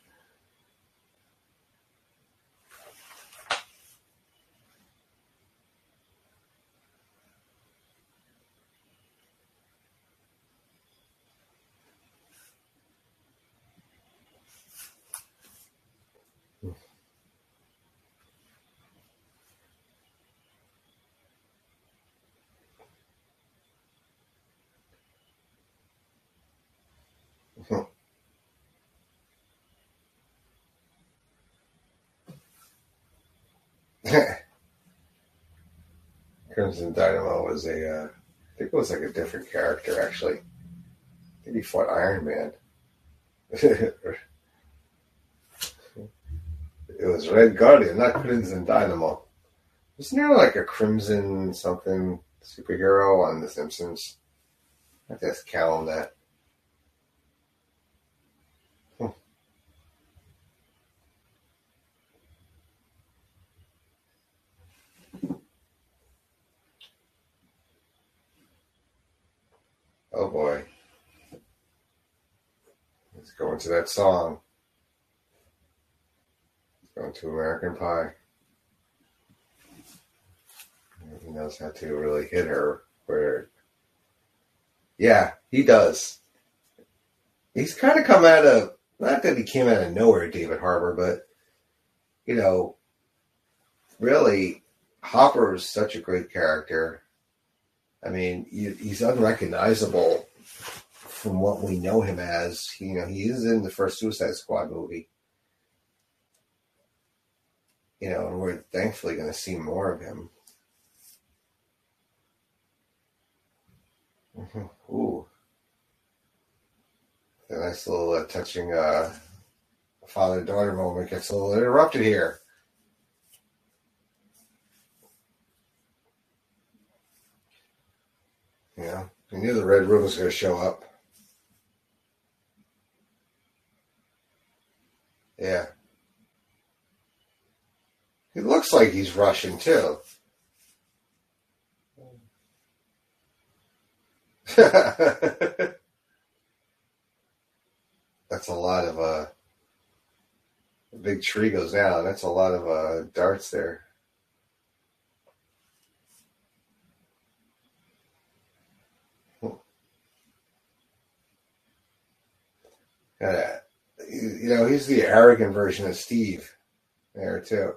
Crimson Dynamo was a, uh, I think it was like a different character actually. I think he fought Iron Man. <laughs> it was Red Guardian, not Crimson Dynamo. Wasn't there like a Crimson something superhero on The Simpsons? I have to ask Callum that. Oh boy. Let's go into that song. Let's go into American Pie. He knows how to really hit her where Yeah, he does. He's kind of come out of not that he came out of nowhere, David Harbour, but you know, really Hopper is such a great character. I mean, he's unrecognizable from what we know him as. You know, he is in the first Suicide Squad movie. You know, and we're thankfully going to see more of him. Mhm. Ooh, a nice little uh, touching uh, father-daughter moment gets a little interrupted here. You know, knew the Red Room was going to show up. Yeah. He looks like he's Russian too. <laughs> That's a lot of uh big tree goes down. That's a lot of uh darts there. Uh, you know, he's the arrogant version of Steve there too.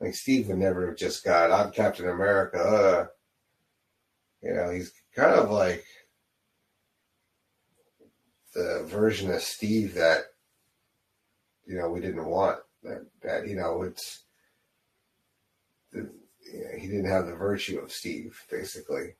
Like Steve would never have just got, I'm Captain America. Uh, you know, he's kind of like the version of Steve that you know we didn't want. That that you know it's the, you know, he didn't have the virtue of Steve basically.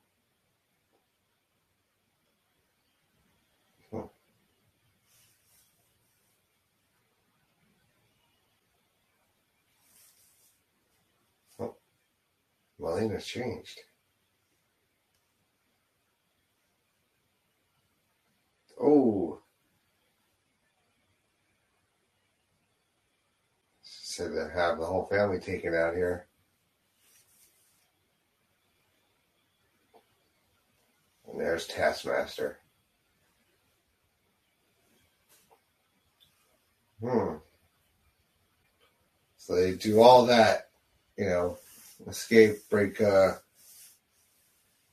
Melina's changed. Oh. Said to have the whole family taken out here. And there's Taskmaster. Hmm. So they do all that, you know, escape, break uh,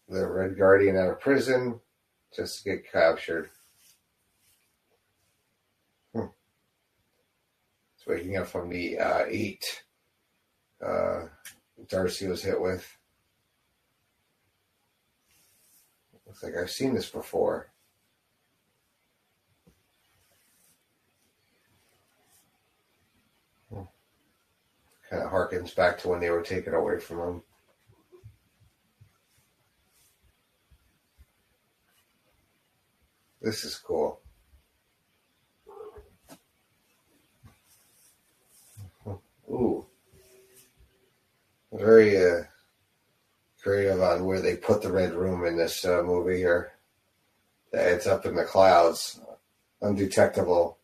the Red Guardian out of prison just to get captured. Hmm. It's waking up from the uh, eight uh, Darcy was hit with. Looks like I've seen this before. Kind of harkens back to when they were taken away from him. This is cool. Ooh. Very uh, creative on where they put the red room in this uh, movie here. It's up in the clouds, undetectable.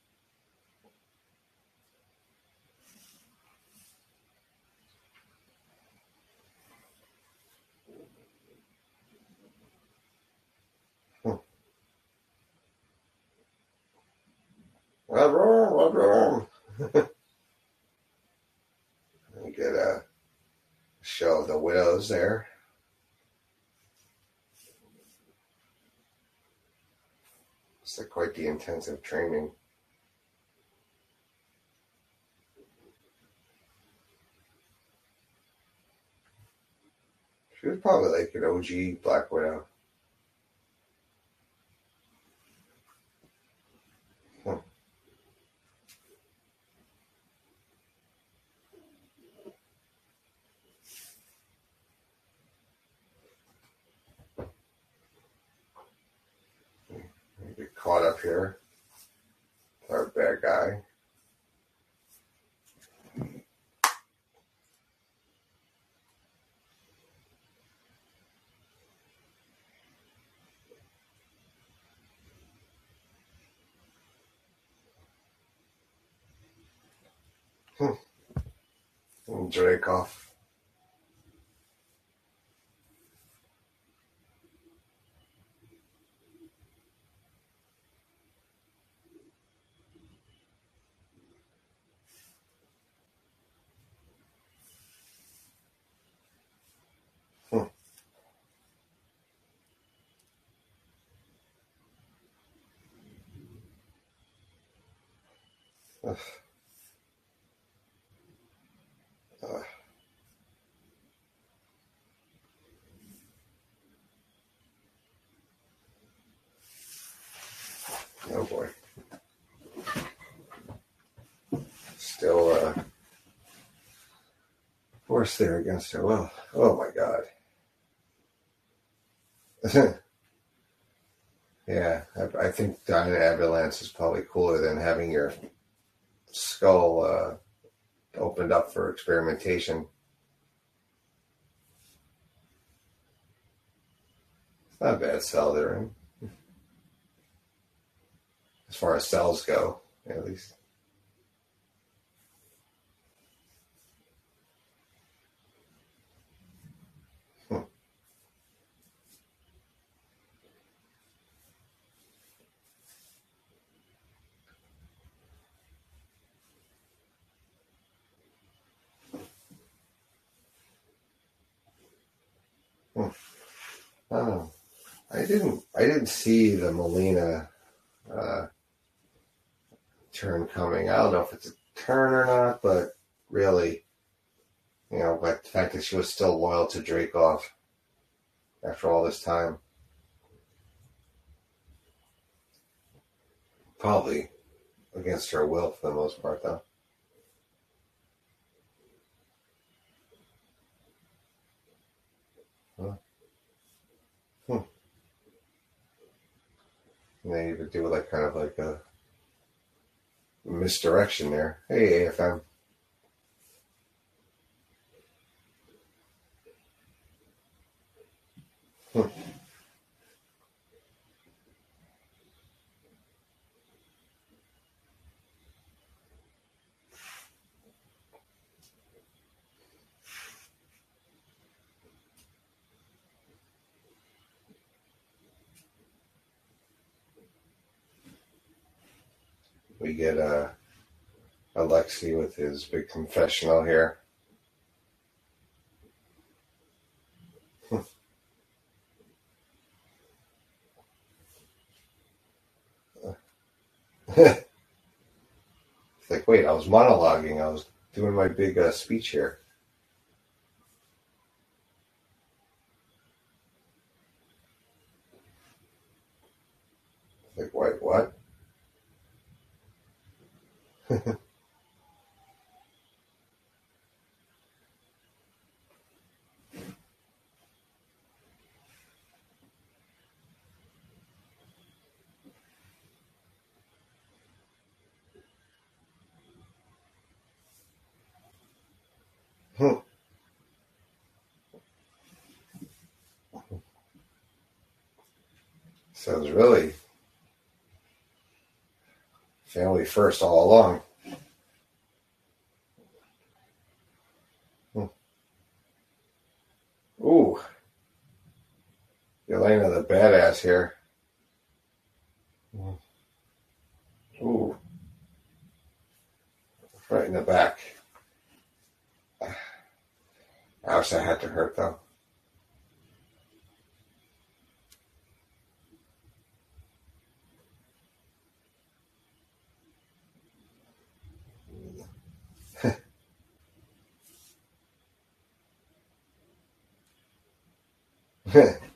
What's wrong? <laughs> Get a show of the widows there. It's like quite the intensive training. She was probably like an OG Black Widow. get caught up here. Our bad guy. Hmm. Dreykov. Oh boy. Still uh force there against her will. Oh my god. <laughs> yeah, I, I think Dying Ambulance is probably cooler than having your skull uh, opened up for experimentation. It's not a bad cell they're in. As far as cells go, at least. Hmm. Oh, I didn't. I didn't see the Melina uh, turn coming. I don't know if it's a turn or not, but really, you know, but the fact that she was still loyal to Dreykov after all this time, probably against her will for the most part, though. And they even do like kind of like a misdirection there. Hey, AFM. Hmm. We get uh, Alexei with his big confessional here. it's like, wait, I was monologuing. I was doing my big uh, speech here. Like, wait, what? <laughs> So it's really family first all along. Hmm. Ooh. Yelena the badass here. Mm. Ooh. Right in the back. Ah. Ouch, that had to hurt though. <laughs>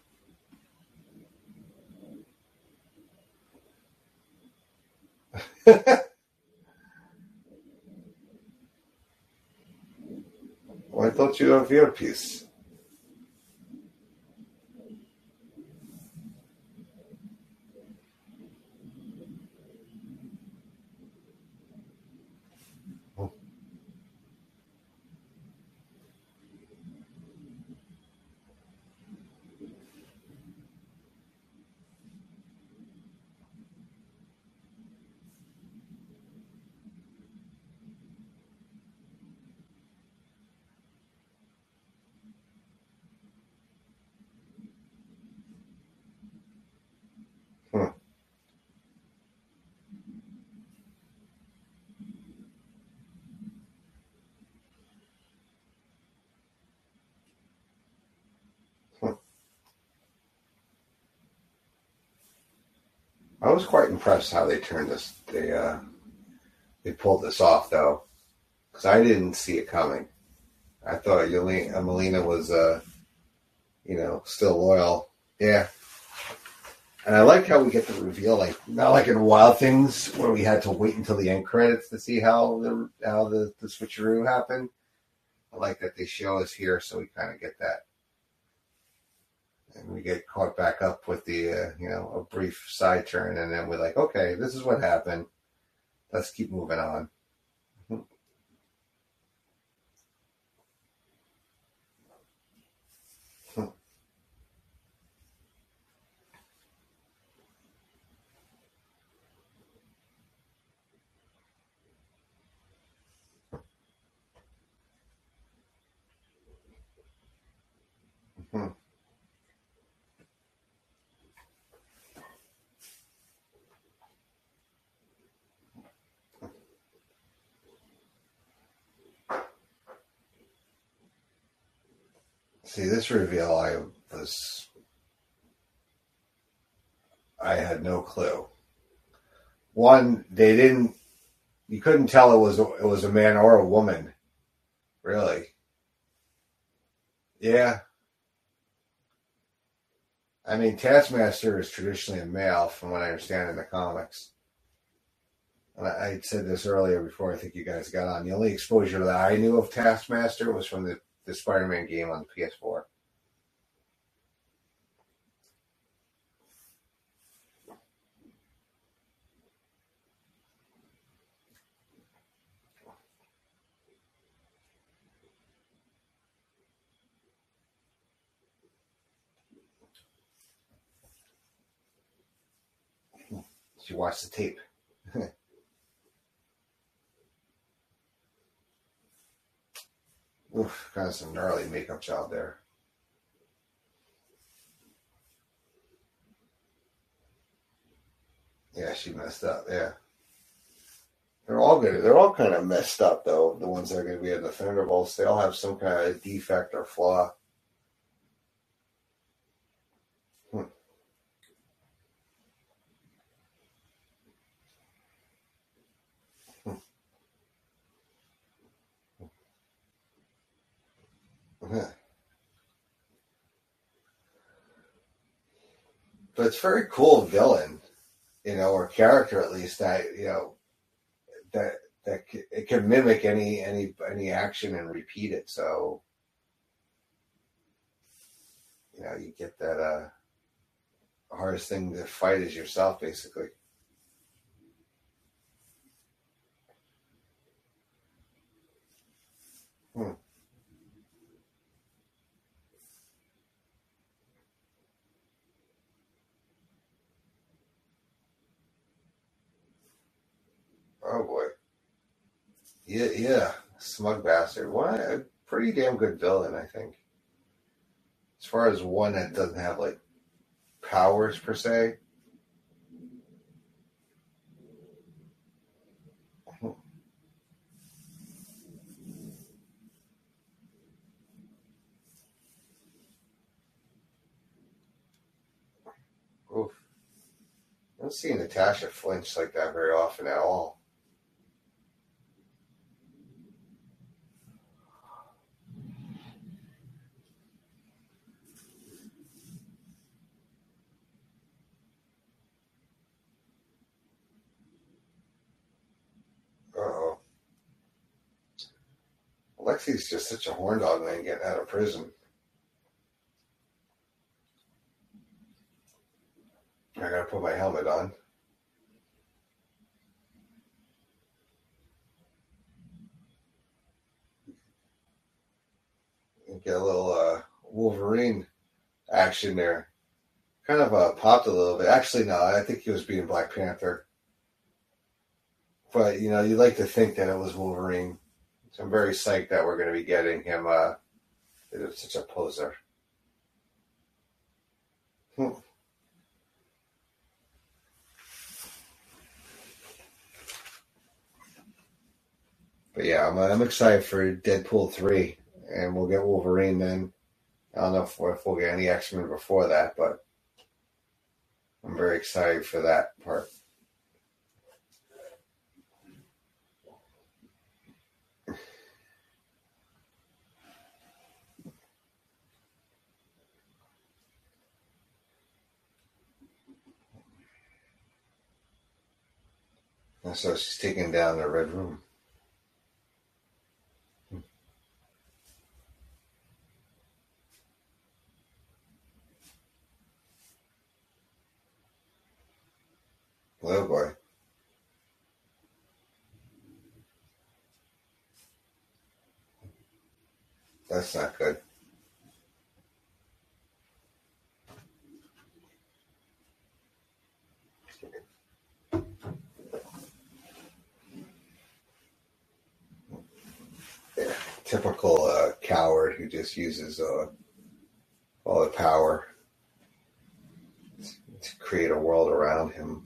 Why don't you have earpiece? Hmm. Hmm. I was quite impressed how they turned this. They uh, they pulled this off though, because I didn't see it coming. I thought Yelena, uh, Melina was, uh, you know, still loyal. Yeah, and I like how we get the reveal, like not like in Wild Things where we had to wait until the end credits to see how the how the, the switcheroo happened. I like that they show us here, so we kind of get that, and we get caught back up with the uh, you know a brief side turn, and then we're like, okay, this is what happened. Let's keep moving on. Hmm. See, this reveal, I was, I had no clue. One, they didn't, you couldn't tell it was it was a man or a woman, really. Yeah, I mean, Taskmaster is traditionally a male, from what I understand in the comics. And I, I said this earlier before I think you guys got on. The only exposure that I knew of Taskmaster was from the, the Spider Man game on the PS4. She watched the tape. <laughs> Oof, kind of some gnarly makeup job there. Yeah, she messed up. Yeah. They're all good. They're all kind of messed up, though. The ones that are to be in the Thunderbolts, they all have some kind of defect or flaw. But it's very cool villain, you know, or character at least that you know that that it can mimic any any any action and repeat it. So you know, you get that uh hardest thing to fight is yourself, basically. Oh boy, yeah, yeah, smug bastard. What a pretty damn good villain, I think. As far as one that doesn't have like powers per se. Oof. I don't see Natasha flinch like that very often at all. Uh oh. Alexei's just such a horn dog man getting out of prison. I gotta put my helmet on. Get a little uh, Wolverine action there. Kind of uh, popped a little bit. Actually, no, I think he was being Black Panther. But, you know, you like to think that it was Wolverine. So I'm very psyched that we're going to be getting him. Uh, it was such a poser. Hmm. But yeah, I'm, I'm excited for Deadpool 3, and we'll get Wolverine then. I don't know if, if we'll get any X Men before that, but I'm very excited for that part. And so she's taking down the Red Room. Oh boy. That's not good. Yeah. Typical uh, coward who just uses uh, all the power to create a world around him.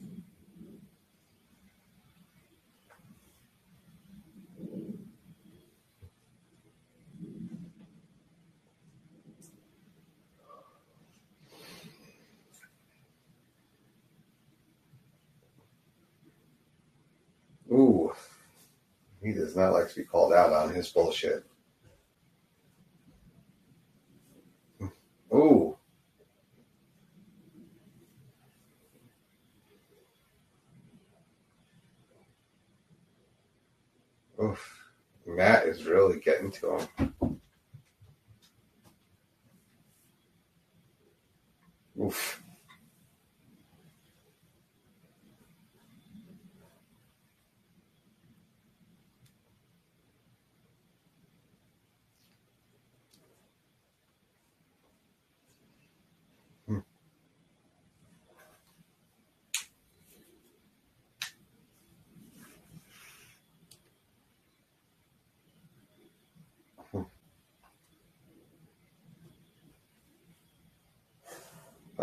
Ooh, he does not like to be called out on his bullshit. Ooh, oof. Matt is really getting to him. Oof.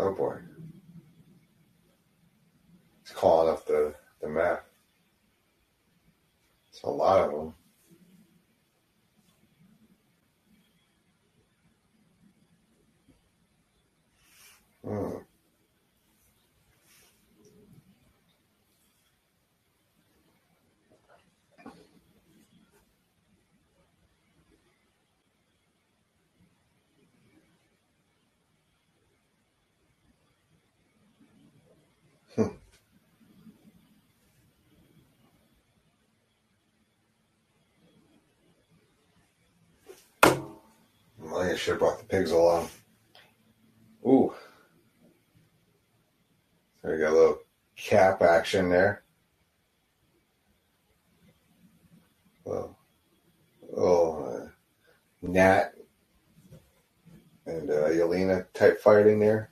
Oh boy. It's calling up the, the map. It's a lot of them. Hmm. I should have brought the pigs along. Ooh. There you got a little cap action there. Little, little uh, Nat and uh, Yelena type fighting there.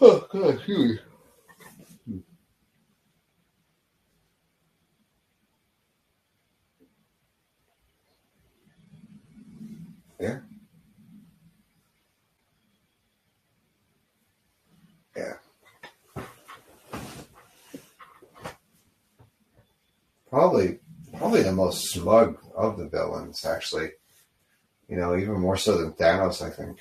Oh, God, excuse me. Hmm. Yeah. Yeah. Probably, probably the most smug of the villains, actually. You know, even more so than Thanos, I think.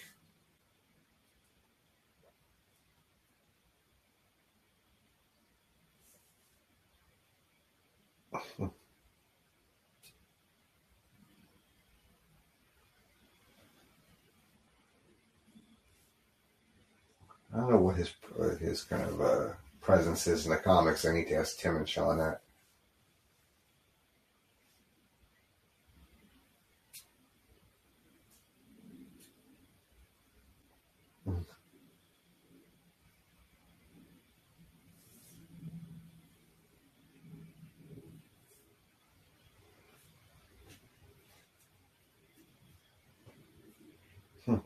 I don't know what his his kind of uh, presence is in the comics. I need to ask Tim and Sean that. Hmm. Hmm.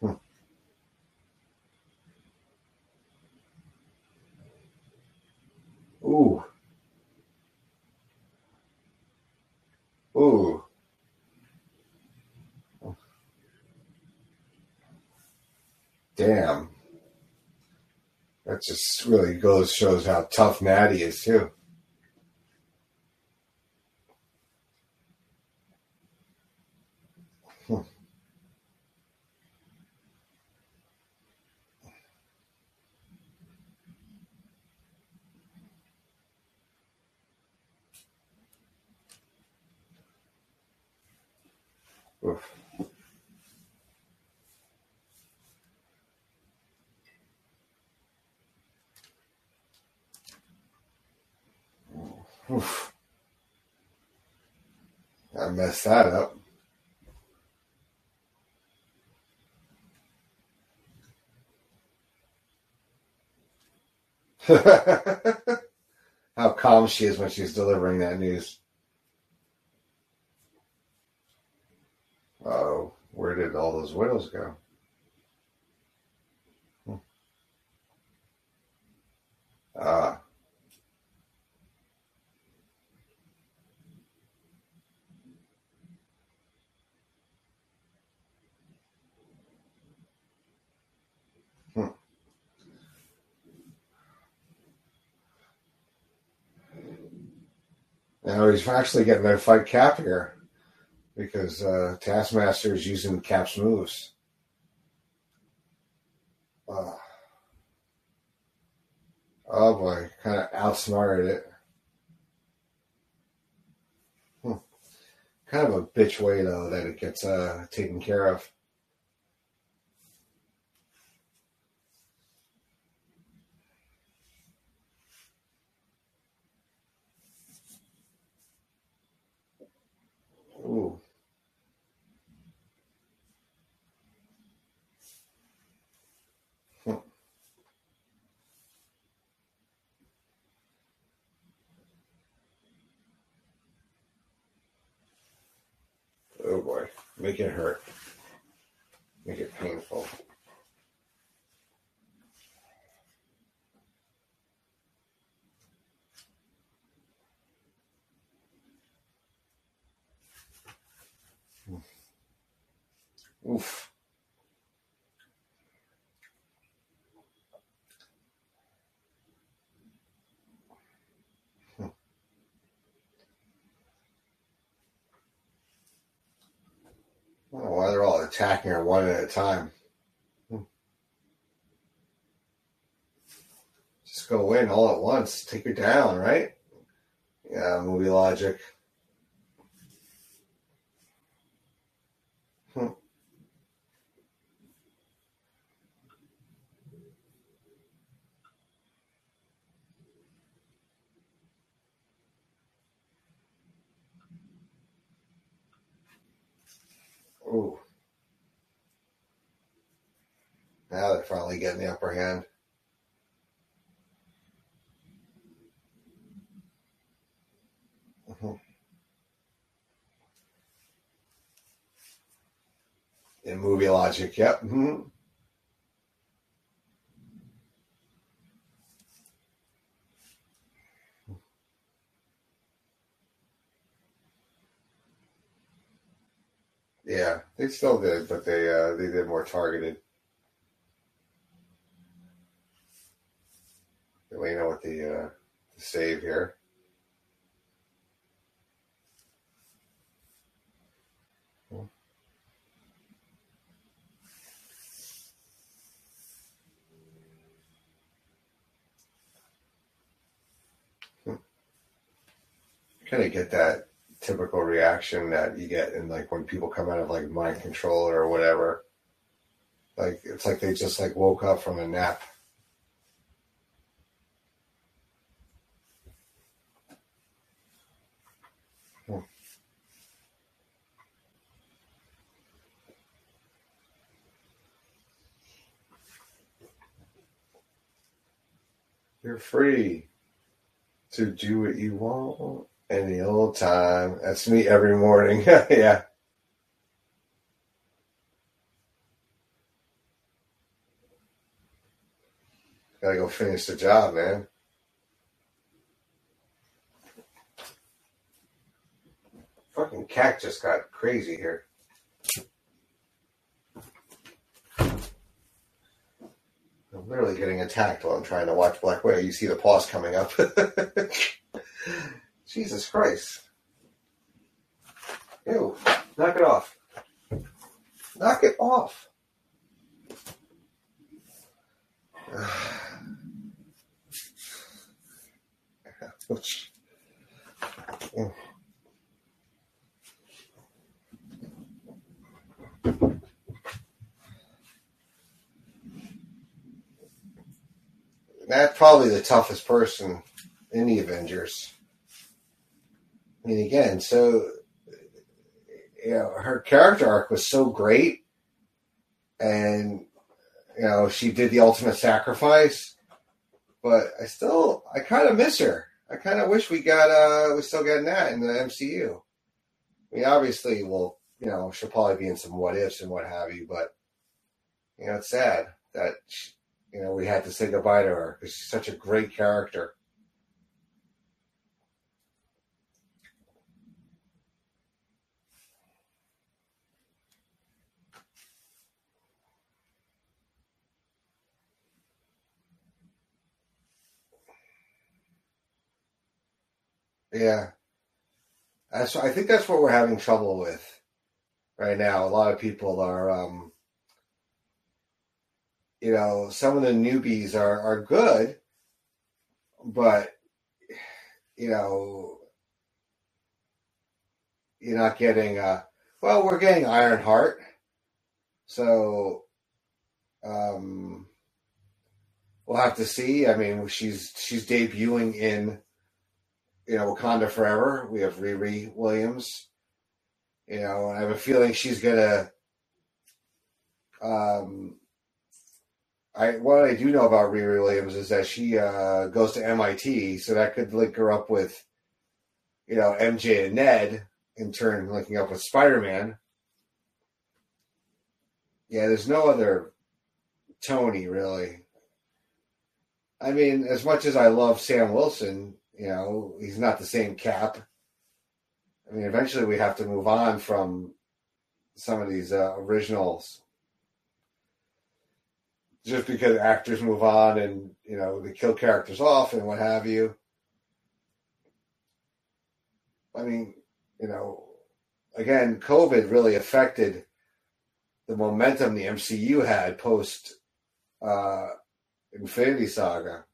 Hmm. Ooh. Ooh. Damn. That just really goes shows how tough Natty is too. Hmm. Oof. Oof. I messed that up. <laughs> How calm she is when she's delivering that news. Oh, where did all those widows go? Hmm. Ah, hmm. Actually getting to fight Cap here because uh, Taskmaster is using Cap's moves. Uh, oh boy, kind of outsmarted it. Hmm. Kind of a bitch way though that it gets uh, taken care of. Oh boy, make it hurt. Make it painful. Oof. Attacking her one at a time. Hmm. Just go in all at once. Take her down, right? Yeah, movie logic. Hmm. Ooh. Now they're finally getting the upper hand. Mhm. In movie logic, yep. mhm. Yeah, they still did, but they uh, they did more targeted. Yelena with the uh, the save here. Kind of get that typical reaction that you get in like when people come out of like mind control or whatever. Like it's like they just like woke up from a nap. Hmm. You're free to do what you want any old time. That's me every morning. <laughs> yeah. Gotta go finish the job, man. Fucking cat just got crazy here. I'm literally getting attacked while I'm trying to watch Black Widow. You see the paws coming up. <laughs> Jesus Christ. Ew. Knock it off. Knock it off. <sighs> Ouch. Mm. That's probably the toughest person in the Avengers. I mean, again, so you know, her character arc was so great, and you know, she did the ultimate sacrifice. But I still, I kind of miss her. I kind of wish we got, uh, we still getting that in the MCU. I mean, obviously, we'll, you know, she'll probably be in some what ifs and what have you. But you know, it's sad that she, you know we had to say goodbye to her because she's such a great character. Yeah, that's. I think that's what we're having trouble with right now. A lot of people are, um, you know, some of the newbies are are good, but you know, you're not getting. Uh, well, we're getting Ironheart, so um, we'll have to see. I mean, she's she's debuting in you know Wakanda Forever. We have Riri Williams. You know, I have a feeling she's gonna. Um, I what I do know about Riri Williams is that she uh, goes to MIT, so that could link her up with, you know, MJ and Ned. In turn, linking up with Spider Man. Yeah, there's no other Tony really. I mean, as much as I love Sam Wilson, you know, he's not the same Cap. I mean, eventually we have to move on from some of these uh, originals, just because actors move on and you know they kill characters off and what have you. I mean, you know, again, COVID really affected the momentum the MCU had post uh, Infinity Saga.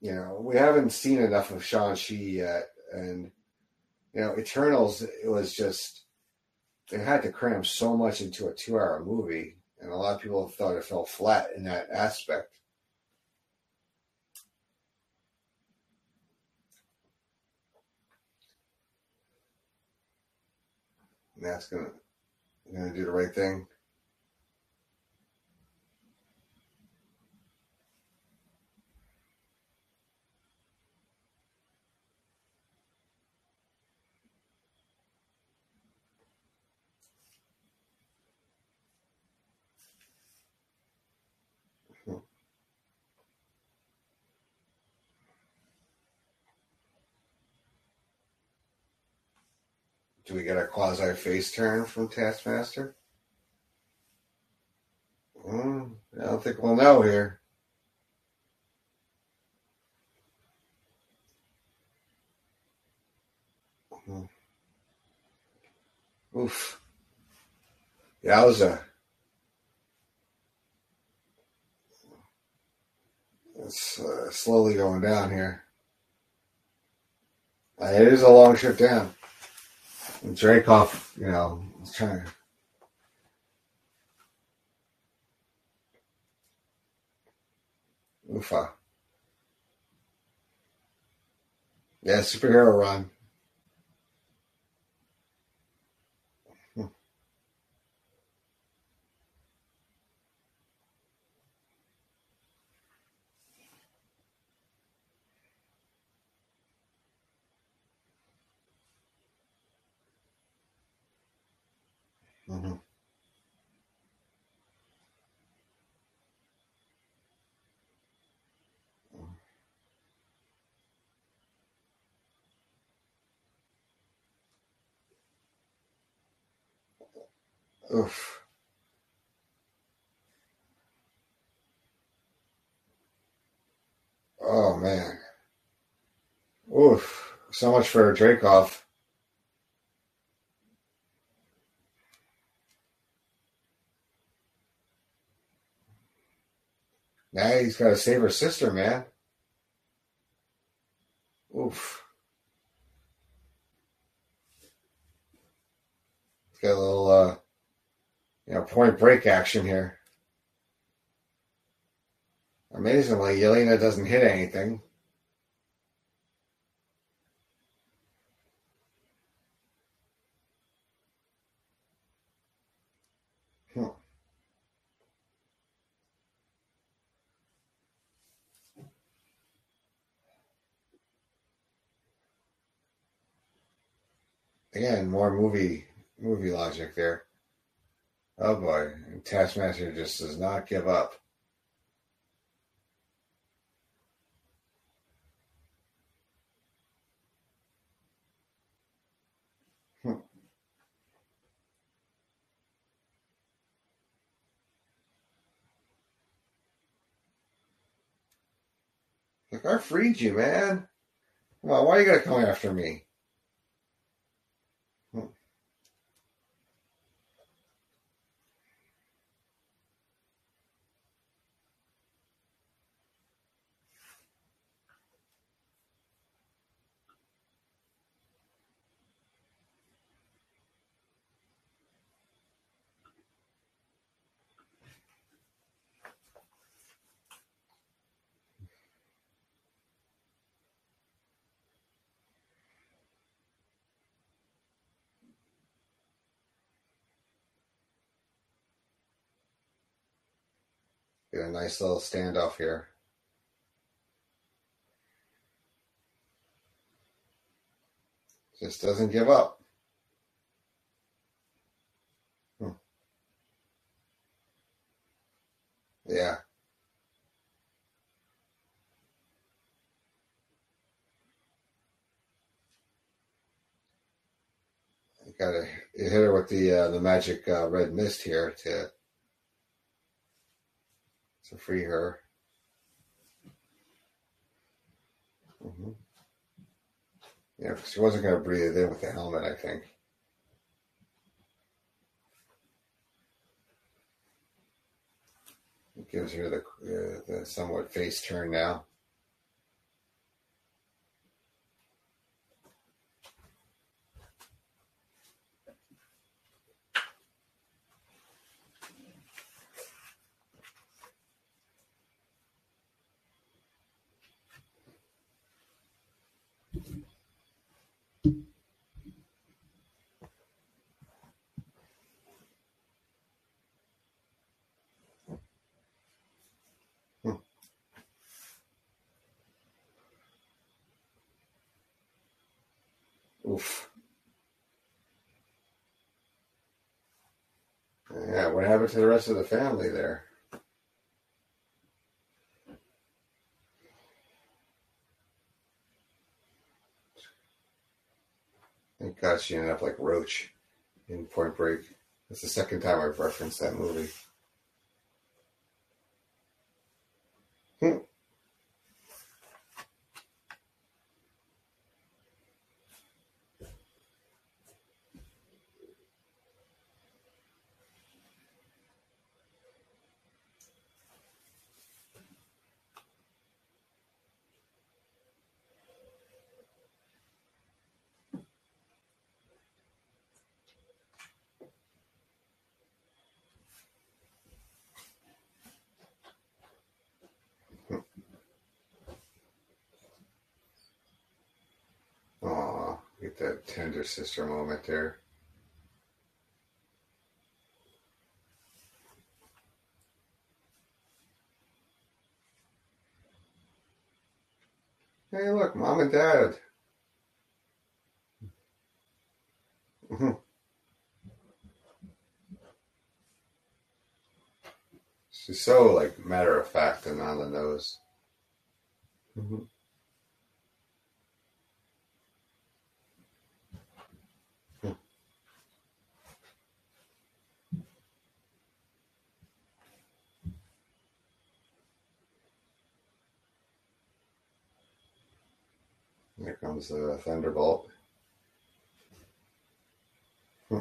You know, we haven't seen enough of Shang-Chi yet. And, you know, Eternals, it was just, they had to cram so much into a two hour movie. And a lot of people thought it fell flat in that aspect. That's gonna gonna do the right thing. Do we get a quasi face turn from Taskmaster? Mm, I don't think we'll know here. Mm. Oof. Yowza. It's uh, slowly going down here. Uh, it is a long trip down. And Dreykov, you know, was trying to. Oofa. Ah. Yeah, superhero run. Hmm Oof. Oh man. Oof. So much for Dreykov. Now he's got to save her sister, man. Oof. He's got a little, uh, you know, point break action here. Amazingly, Yelena doesn't hit anything. Hmm. Again, more movie movie logic there. Oh boy, Taskmaster just does not give up. Like I freed you, man. Come on, why you gotta come after me? Get a nice little standoff here. Just doesn't give up. Hmm. Yeah. You gotta hit her with the uh, the magic uh, red mist here to so free her. Mm-hmm. Yeah, she wasn't going to breathe in with the helmet, I think. It gives her the, uh, the somewhat face turn now. To the rest of the family there? Thank God she ended up like Roach in Point Break. That's the second time I've referenced that movie. Hmm. Aw, get that tender sister moment there. Hey, look, mom and dad. Mhm. She's so like matter of fact and on the nose. Mhm. Here comes the thunderbolt. Hmm.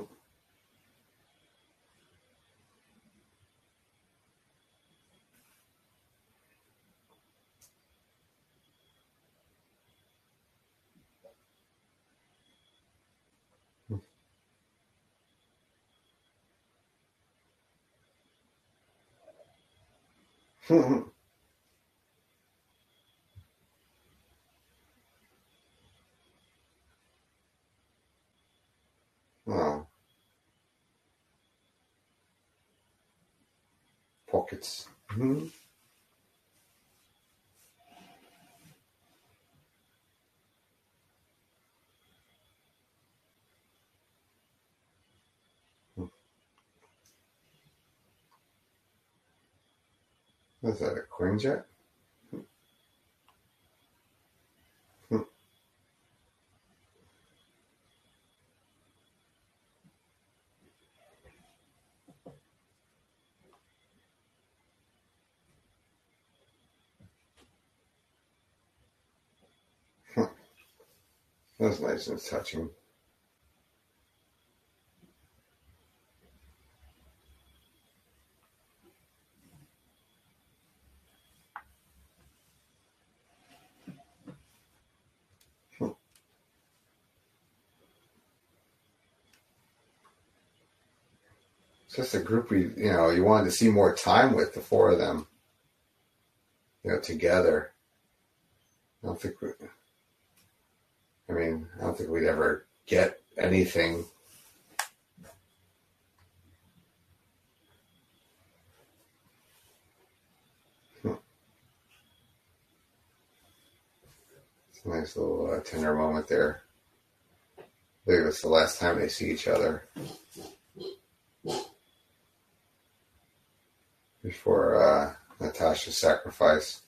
oh, <laughs> pockets. Mhm. What's that, a Quinjet? Hmm. That's nice and touching. Just a group we, you know, you wanted to see more time with the four of them, you know, together. I don't think we, I mean, I don't think we'd ever get anything. It's a nice little uh, tender moment there. I think it's the last time they see each other before uh, Natasha's sacrifice.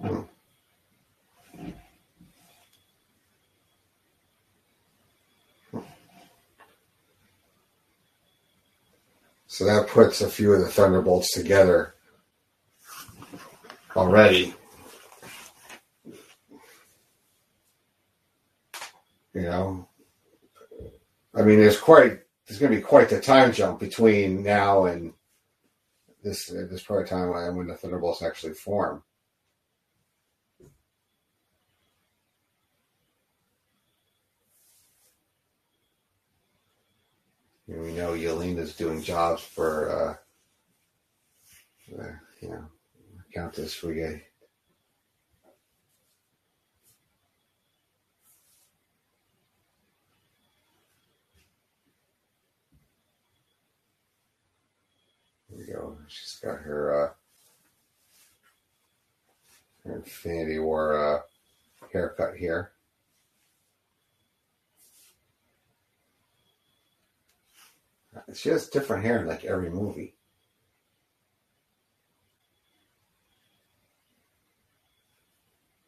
Hmm. So that puts a few of the Thunderbolts together already. You know, I mean, there's quite there's going to be quite the time jump between now and this this part of time when the Thunderbolts actually form. We know Yelena's doing jobs for, uh, uh, you know, Countess we go. She's got her, uh, her Infinity War uh, haircut here. She has different hair in like every movie.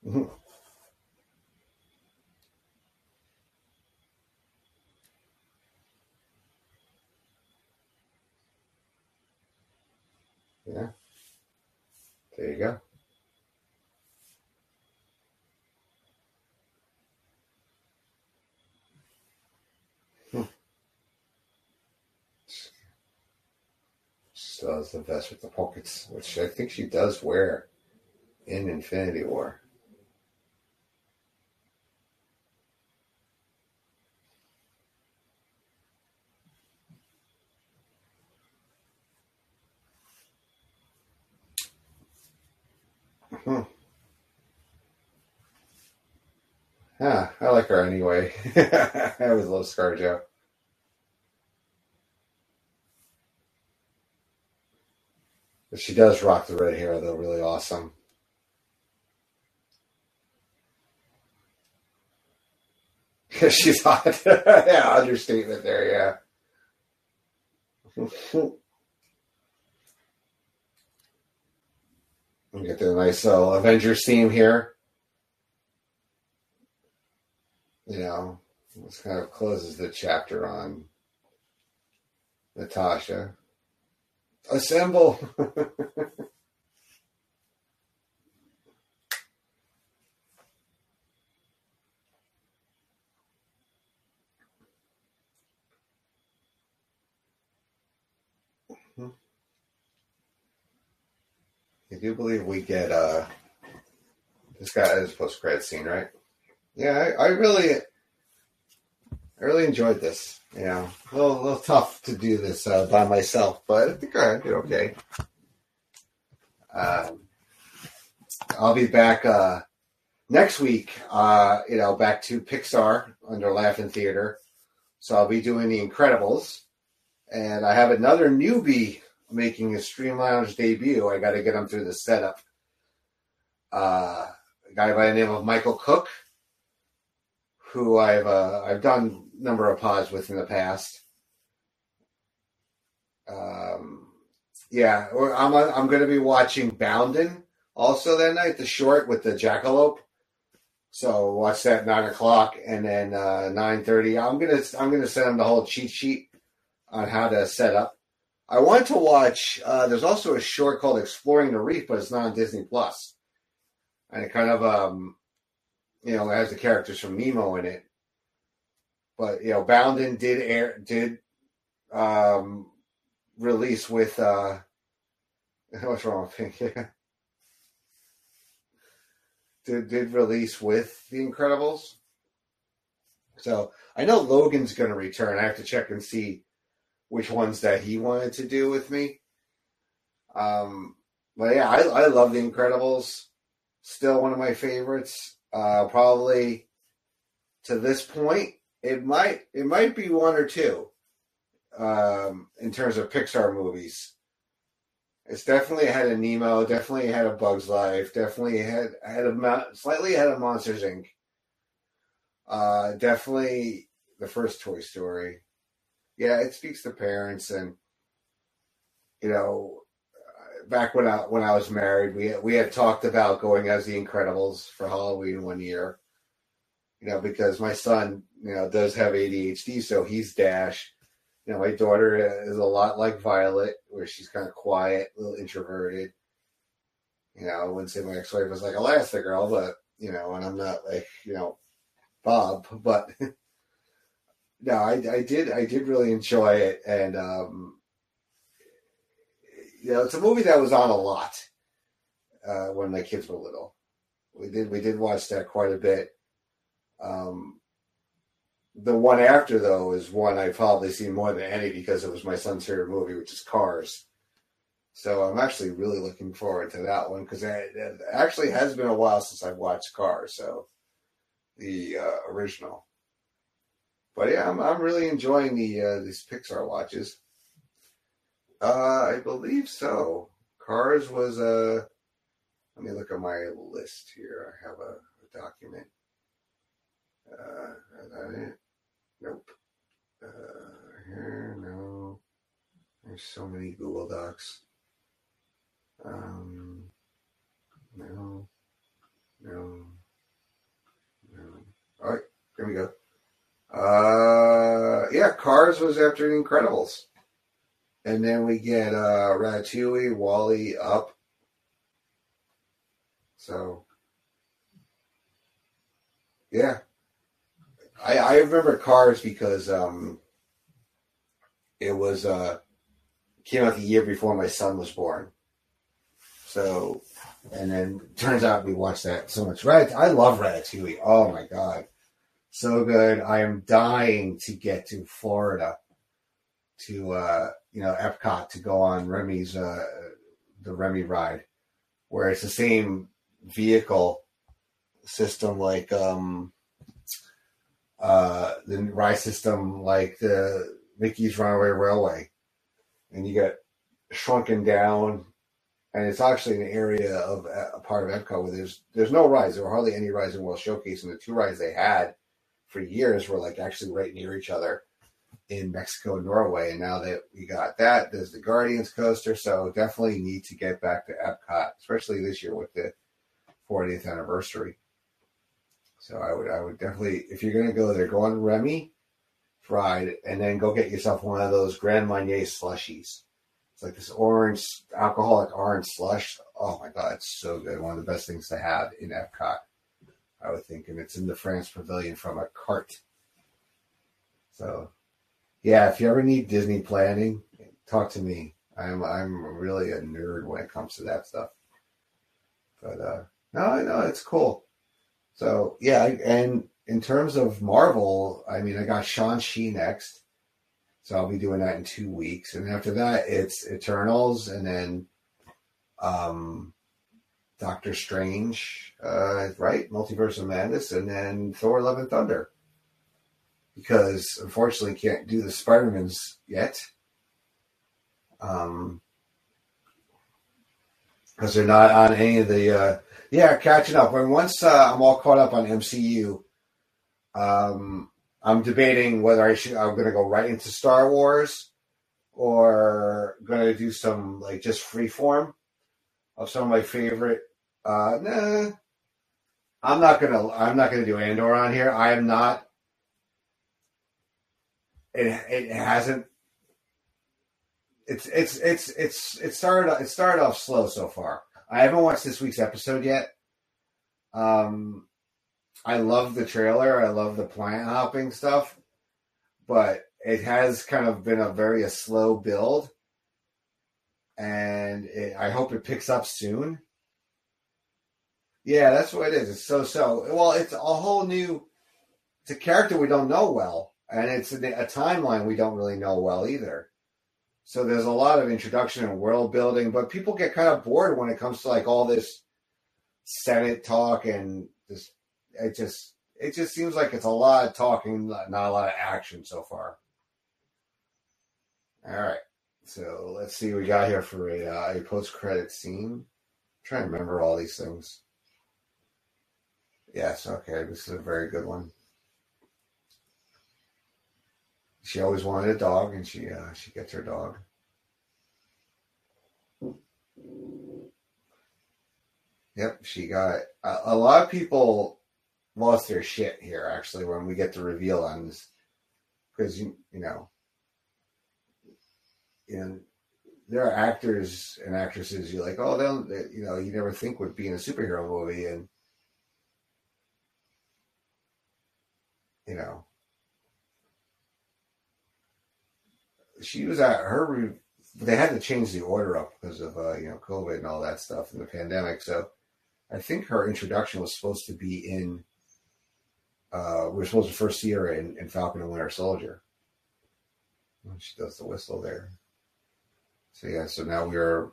Mhm. Yeah. There you go. Still has the vest with the pockets, which I think she does wear in Infinity War. Hmm. Yeah, I like her anyway. <laughs> I always love ScarJo. But she does rock the red hair, though, really awesome. <laughs> She's <laughs> hot. yeah, understatement there, yeah. <laughs> We get the nice little Avengers theme here. You know, this kind of closes the chapter on Natasha. Assemble. <laughs> I do believe we get uh this guy is post credit scene, right? Yeah, I, I really I really enjoyed this. Know, a little, a little tough to do this uh, by myself, but I think I did okay. Um, I'll be back uh, next week. Uh, you know, back to Pixar under Laughing Theater. So I'll be doing The Incredibles, and I have another newbie making his Stream Lounge debut. I got to get him through the setup. Uh, a guy by the name of Michael Cook, who I've uh, I've done number of pods with in the past. Um, yeah, I'm I'm going to be watching Boundin' also that night, the short with the jackalope. So watch that at nine o'clock, and then uh, nine thirty. I'm gonna I'm gonna send them the whole cheat sheet on how to set up. I want to watch. Uh, there's also a short called "Exploring the Reef," but it's not on Disney Plus, and it kind of um, you know, has the characters from Nemo in it. But you know, Boundin' did air did um, release with uh, <laughs> what's wrong with me? <laughs> did did release with The Incredibles. So I know Logan's going to return. I have to check and see which ones that he wanted to do with me. Um, but yeah, I, I love The Incredibles. Still one of my favorites. Uh, probably to this point, it might it might be one or two um, in terms of Pixar movies. It's definitely had a Nemo. Definitely had a Bugs Life. Definitely had of Mon- slightly had a Monsters Inc. Uh, definitely the first Toy Story. Yeah, it speaks to parents, and you know, back when I when I was married, we we had talked about going as the Incredibles for Halloween one year. You know, because my son, you know, does have ADHD, so he's Dash. You know, my daughter is a lot like Violet, where she's kind of quiet, a little introverted. You know, I wouldn't say my ex-wife was like Elastigirl, but you know, and I'm not like you know Bob, but <laughs> no, I, I did I did really enjoy it, and um, you know, it's a movie that was on a lot uh, when my kids were little. We did we did watch that quite a bit. Um, the one after though is one I've probably seen more than any because it was my son's favorite movie, which is Cars. So I'm actually really looking forward to that one because it, actually has been a while since I've watched Cars. So the uh, original. But yeah, I'm I'm really enjoying the uh, these Pixar watches. Uh, I believe so. Cars was a. Uh, let me look at my list here. I have a, a document. Uh, is that it? Nope. Uh, here, no. There's so many Google Docs. Um, no, no, no. All right, there we go. Uh, yeah, Cars was after The Incredibles. And then we get uh, Ratatouille, WALL-E, Up. So, yeah. I, I remember Cars because um, it was uh, came out the year before my son was born. So, and then turns out we watched that so much. Rat, I love Ratatouille. Oh my god, so good! I am dying to get to Florida, to uh, you know Epcot to go on Remy's uh, the Remy ride, where it's the same vehicle system like um uh the ride system like the Mickey's Runaway Railway, and you get shrunken down and it's actually an area of a part of Epcot where there's there's no rides. There were hardly any rides in World Showcase, and the two rides they had for years were like actually right near each other in Mexico and Norway. And now that we got that, there's the Guardians coaster. So definitely need to get back to Epcot, especially this year with the 40th anniversary. So I would I would definitely if you're gonna go there, go on Remy fried, and then go get yourself one of those Grand Marnier slushies it's like this orange, alcoholic orange slush. Oh my God, it's so good. One of the best things to have in Epcot, I would think. And it's in the France Pavilion from a cart. So, yeah, if you ever need Disney planning, talk to me. I'm I'm really a nerd when it comes to that stuff. But uh no, no, it's cool. So yeah, and in terms of Marvel, I mean, I got Shang-Chi next. So I'll be doing that in two weeks. And after that, it's Eternals and then um, Doctor Strange, uh, right? Multiverse of Madness, and then Thor Love and Thunder. Because unfortunately, can't do the Spider-Mans yet. Um, because they're not on any of the uh, yeah catching up. When once uh, I'm all caught up on MCU, um, I'm debating whether I should. I'm going to go right into Star Wars, or going to do some like just freeform of some of my favorite. Uh, nah, I'm not gonna. I'm not gonna do Andor on here. I am not. It it hasn't. It's it's it's it's it started it started off slow so far. I haven't watched this week's episode yet. Um, I love the trailer. I love the plant hopping stuff, but it has kind of been a very a slow build, and it, I hope it picks up soon. Yeah, that's what it is. It's so so. Well, it's a whole new. It's a character we don't know well, and it's a, a timeline we don't really know well either. So there's a lot of introduction and world building, but people get kind of bored when it comes to like all this Senate talk and this it just it just seems like it's a lot of talking, not a lot of action so far. All right, so let's see what we got here for a, uh, a post credit scene. I'm trying to remember all these things. Yes, okay, this is a very good one. She always wanted a dog, and she uh, she gets her dog. Yep, she got a, a lot of people lost their shit here actually when we get the reveal on this because you you know and there are actors and actresses you're like oh they'll they, you know you never think would be in a superhero movie and you know she was at her. They had to change the order up because of uh, you know COVID and all that stuff and the pandemic. So I think her introduction was supposed to be in. Uh, we were supposed to first see her in, in Falcon and Winter Soldier. When She does the whistle there. So yeah, so now we are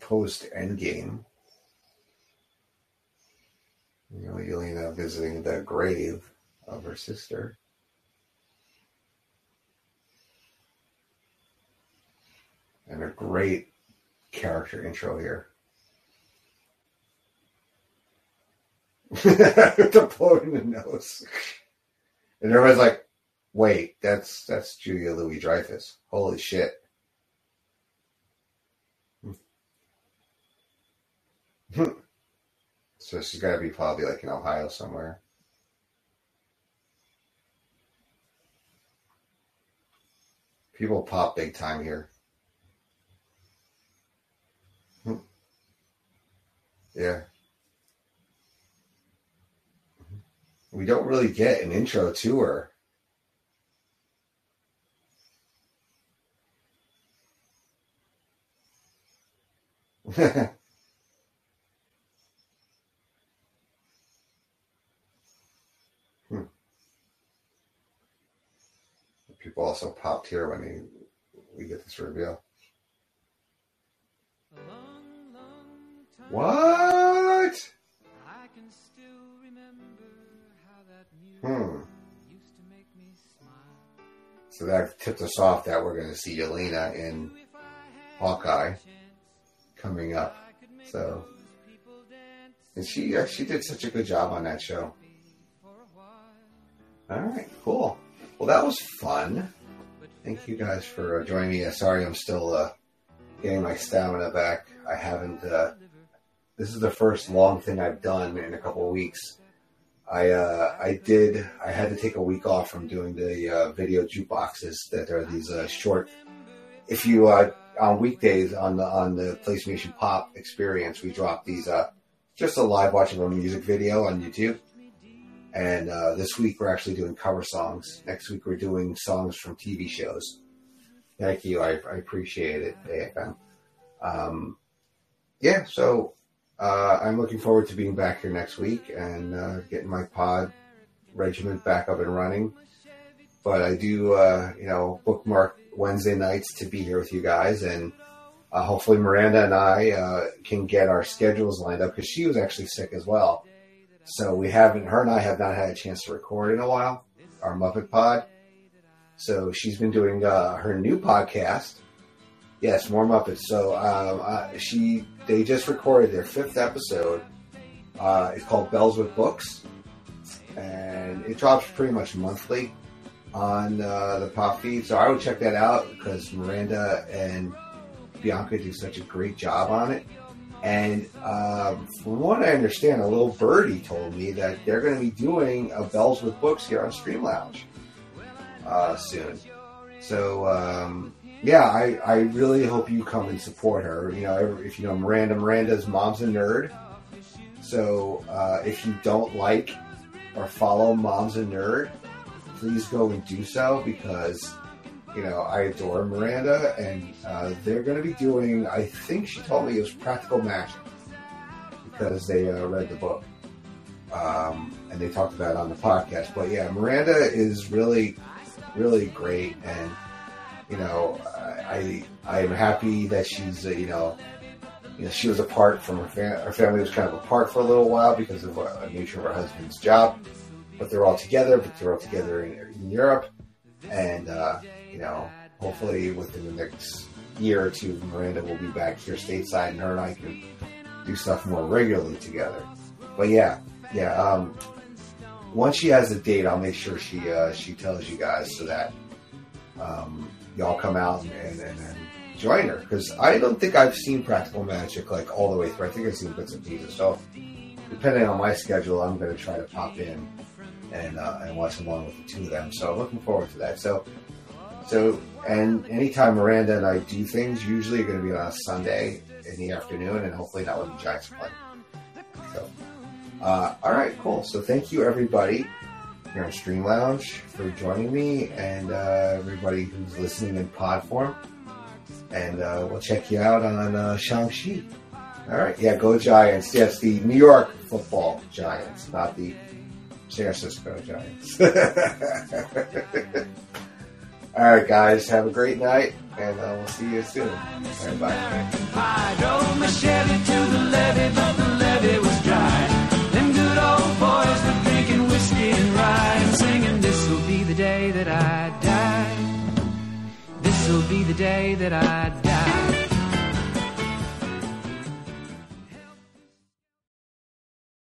post Endgame. You know, Yelena visiting the grave of her sister. And a great character intro here. <laughs> the the nose. And everybody's like, wait, that's that's Julia Louis Dreyfus. Holy shit. <laughs> so she's gotta be probably like in Ohio somewhere. People pop big time here. Yeah. We don't really get an intro to her. Hmm. <laughs> People also popped here when they, we get this reveal. A long, long time What? Hmm. So that tipped us off that we're going to see Yelena in Hawkeye coming up. So, and she she did such a good job on that show. All right, cool. Well, that was fun. Thank you guys for uh, joining me. Uh, sorry, I'm still uh, getting my stamina back. I haven't. This is the first long thing I've done in a couple of weeks. I uh, I did. I had to take a week off from doing the uh, video jukeboxes. That are these uh, short. If you uh, on weekdays on the on the PlayStation Pop experience, we drop these. Uh, just a live watch of a music video on YouTube. And uh, this week we're actually doing cover songs. Next week we're doing songs from TV shows. Thank you. I, I appreciate it, AFM. Um, yeah, so uh, I'm looking forward to being back here next week and uh, getting my pod regiment back up and running. But I do, uh, you know, bookmark Wednesday nights to be here with you guys. And uh, hopefully Miranda and I uh, can get our schedules lined up because she was actually sick as well. So we haven't, her and I have not had a chance to record in a while, our Muppet Pod. So she's been doing uh, her new podcast. Yes, more Muppets. So um, uh, she, they just recorded their fifth episode. Uh, it's called Bells with Books, and it drops pretty much monthly on uh, the pop feed. So I would check that out because Miranda and Bianca do such a great job on it. And um, from what I understand, a little birdie told me that they're going to be doing a Bells with Books here on Stream Lounge uh, soon. So um, yeah, I, I really hope you come and support her. You know, if you know Miranda, Miranda's mom's a nerd. So uh, if you don't like or follow Mom's a Nerd, please go and do so because you know, I adore Miranda, and uh, they're going to be doing. I think she told me it was Practical Magic because they uh, read the book, um, and they talked about it on the podcast. But yeah, Miranda is really, really great, and you know, I I am happy that she's uh, you know. You know, she was apart from her family. Her family was kind of apart for a little while because of uh, the nature of her husband's job. But they're all together. But they're all together in, in Europe, and uh, you know, hopefully within the next year or two, Miranda will be back here stateside, and her and I can do stuff more regularly together. But yeah, yeah. Um, once she has a date, I'll make sure she uh, she tells you guys so that um, y'all come out and, and, and, and join her because I don't think I've seen Practical Magic like all the way through. I think I've seen bits and pieces. So depending on my schedule, I'm going to try to pop in and uh, and watch along with the two of them. So looking forward to that. So so and anytime Miranda and I do things, usually going to be on a Sunday in the afternoon, and hopefully not when the Giants play. So uh, all right, cool. So thank you everybody here on Stream Lounge for joining me and uh, everybody who's listening in pod form. And uh, we'll check you out on uh, Shang-Chi. All right. Yeah, go Giants. Yes, the New York football Giants, not the San Francisco Giants. <laughs> All right, guys. Have a great night, and uh, we'll see you soon. Bye. Day that I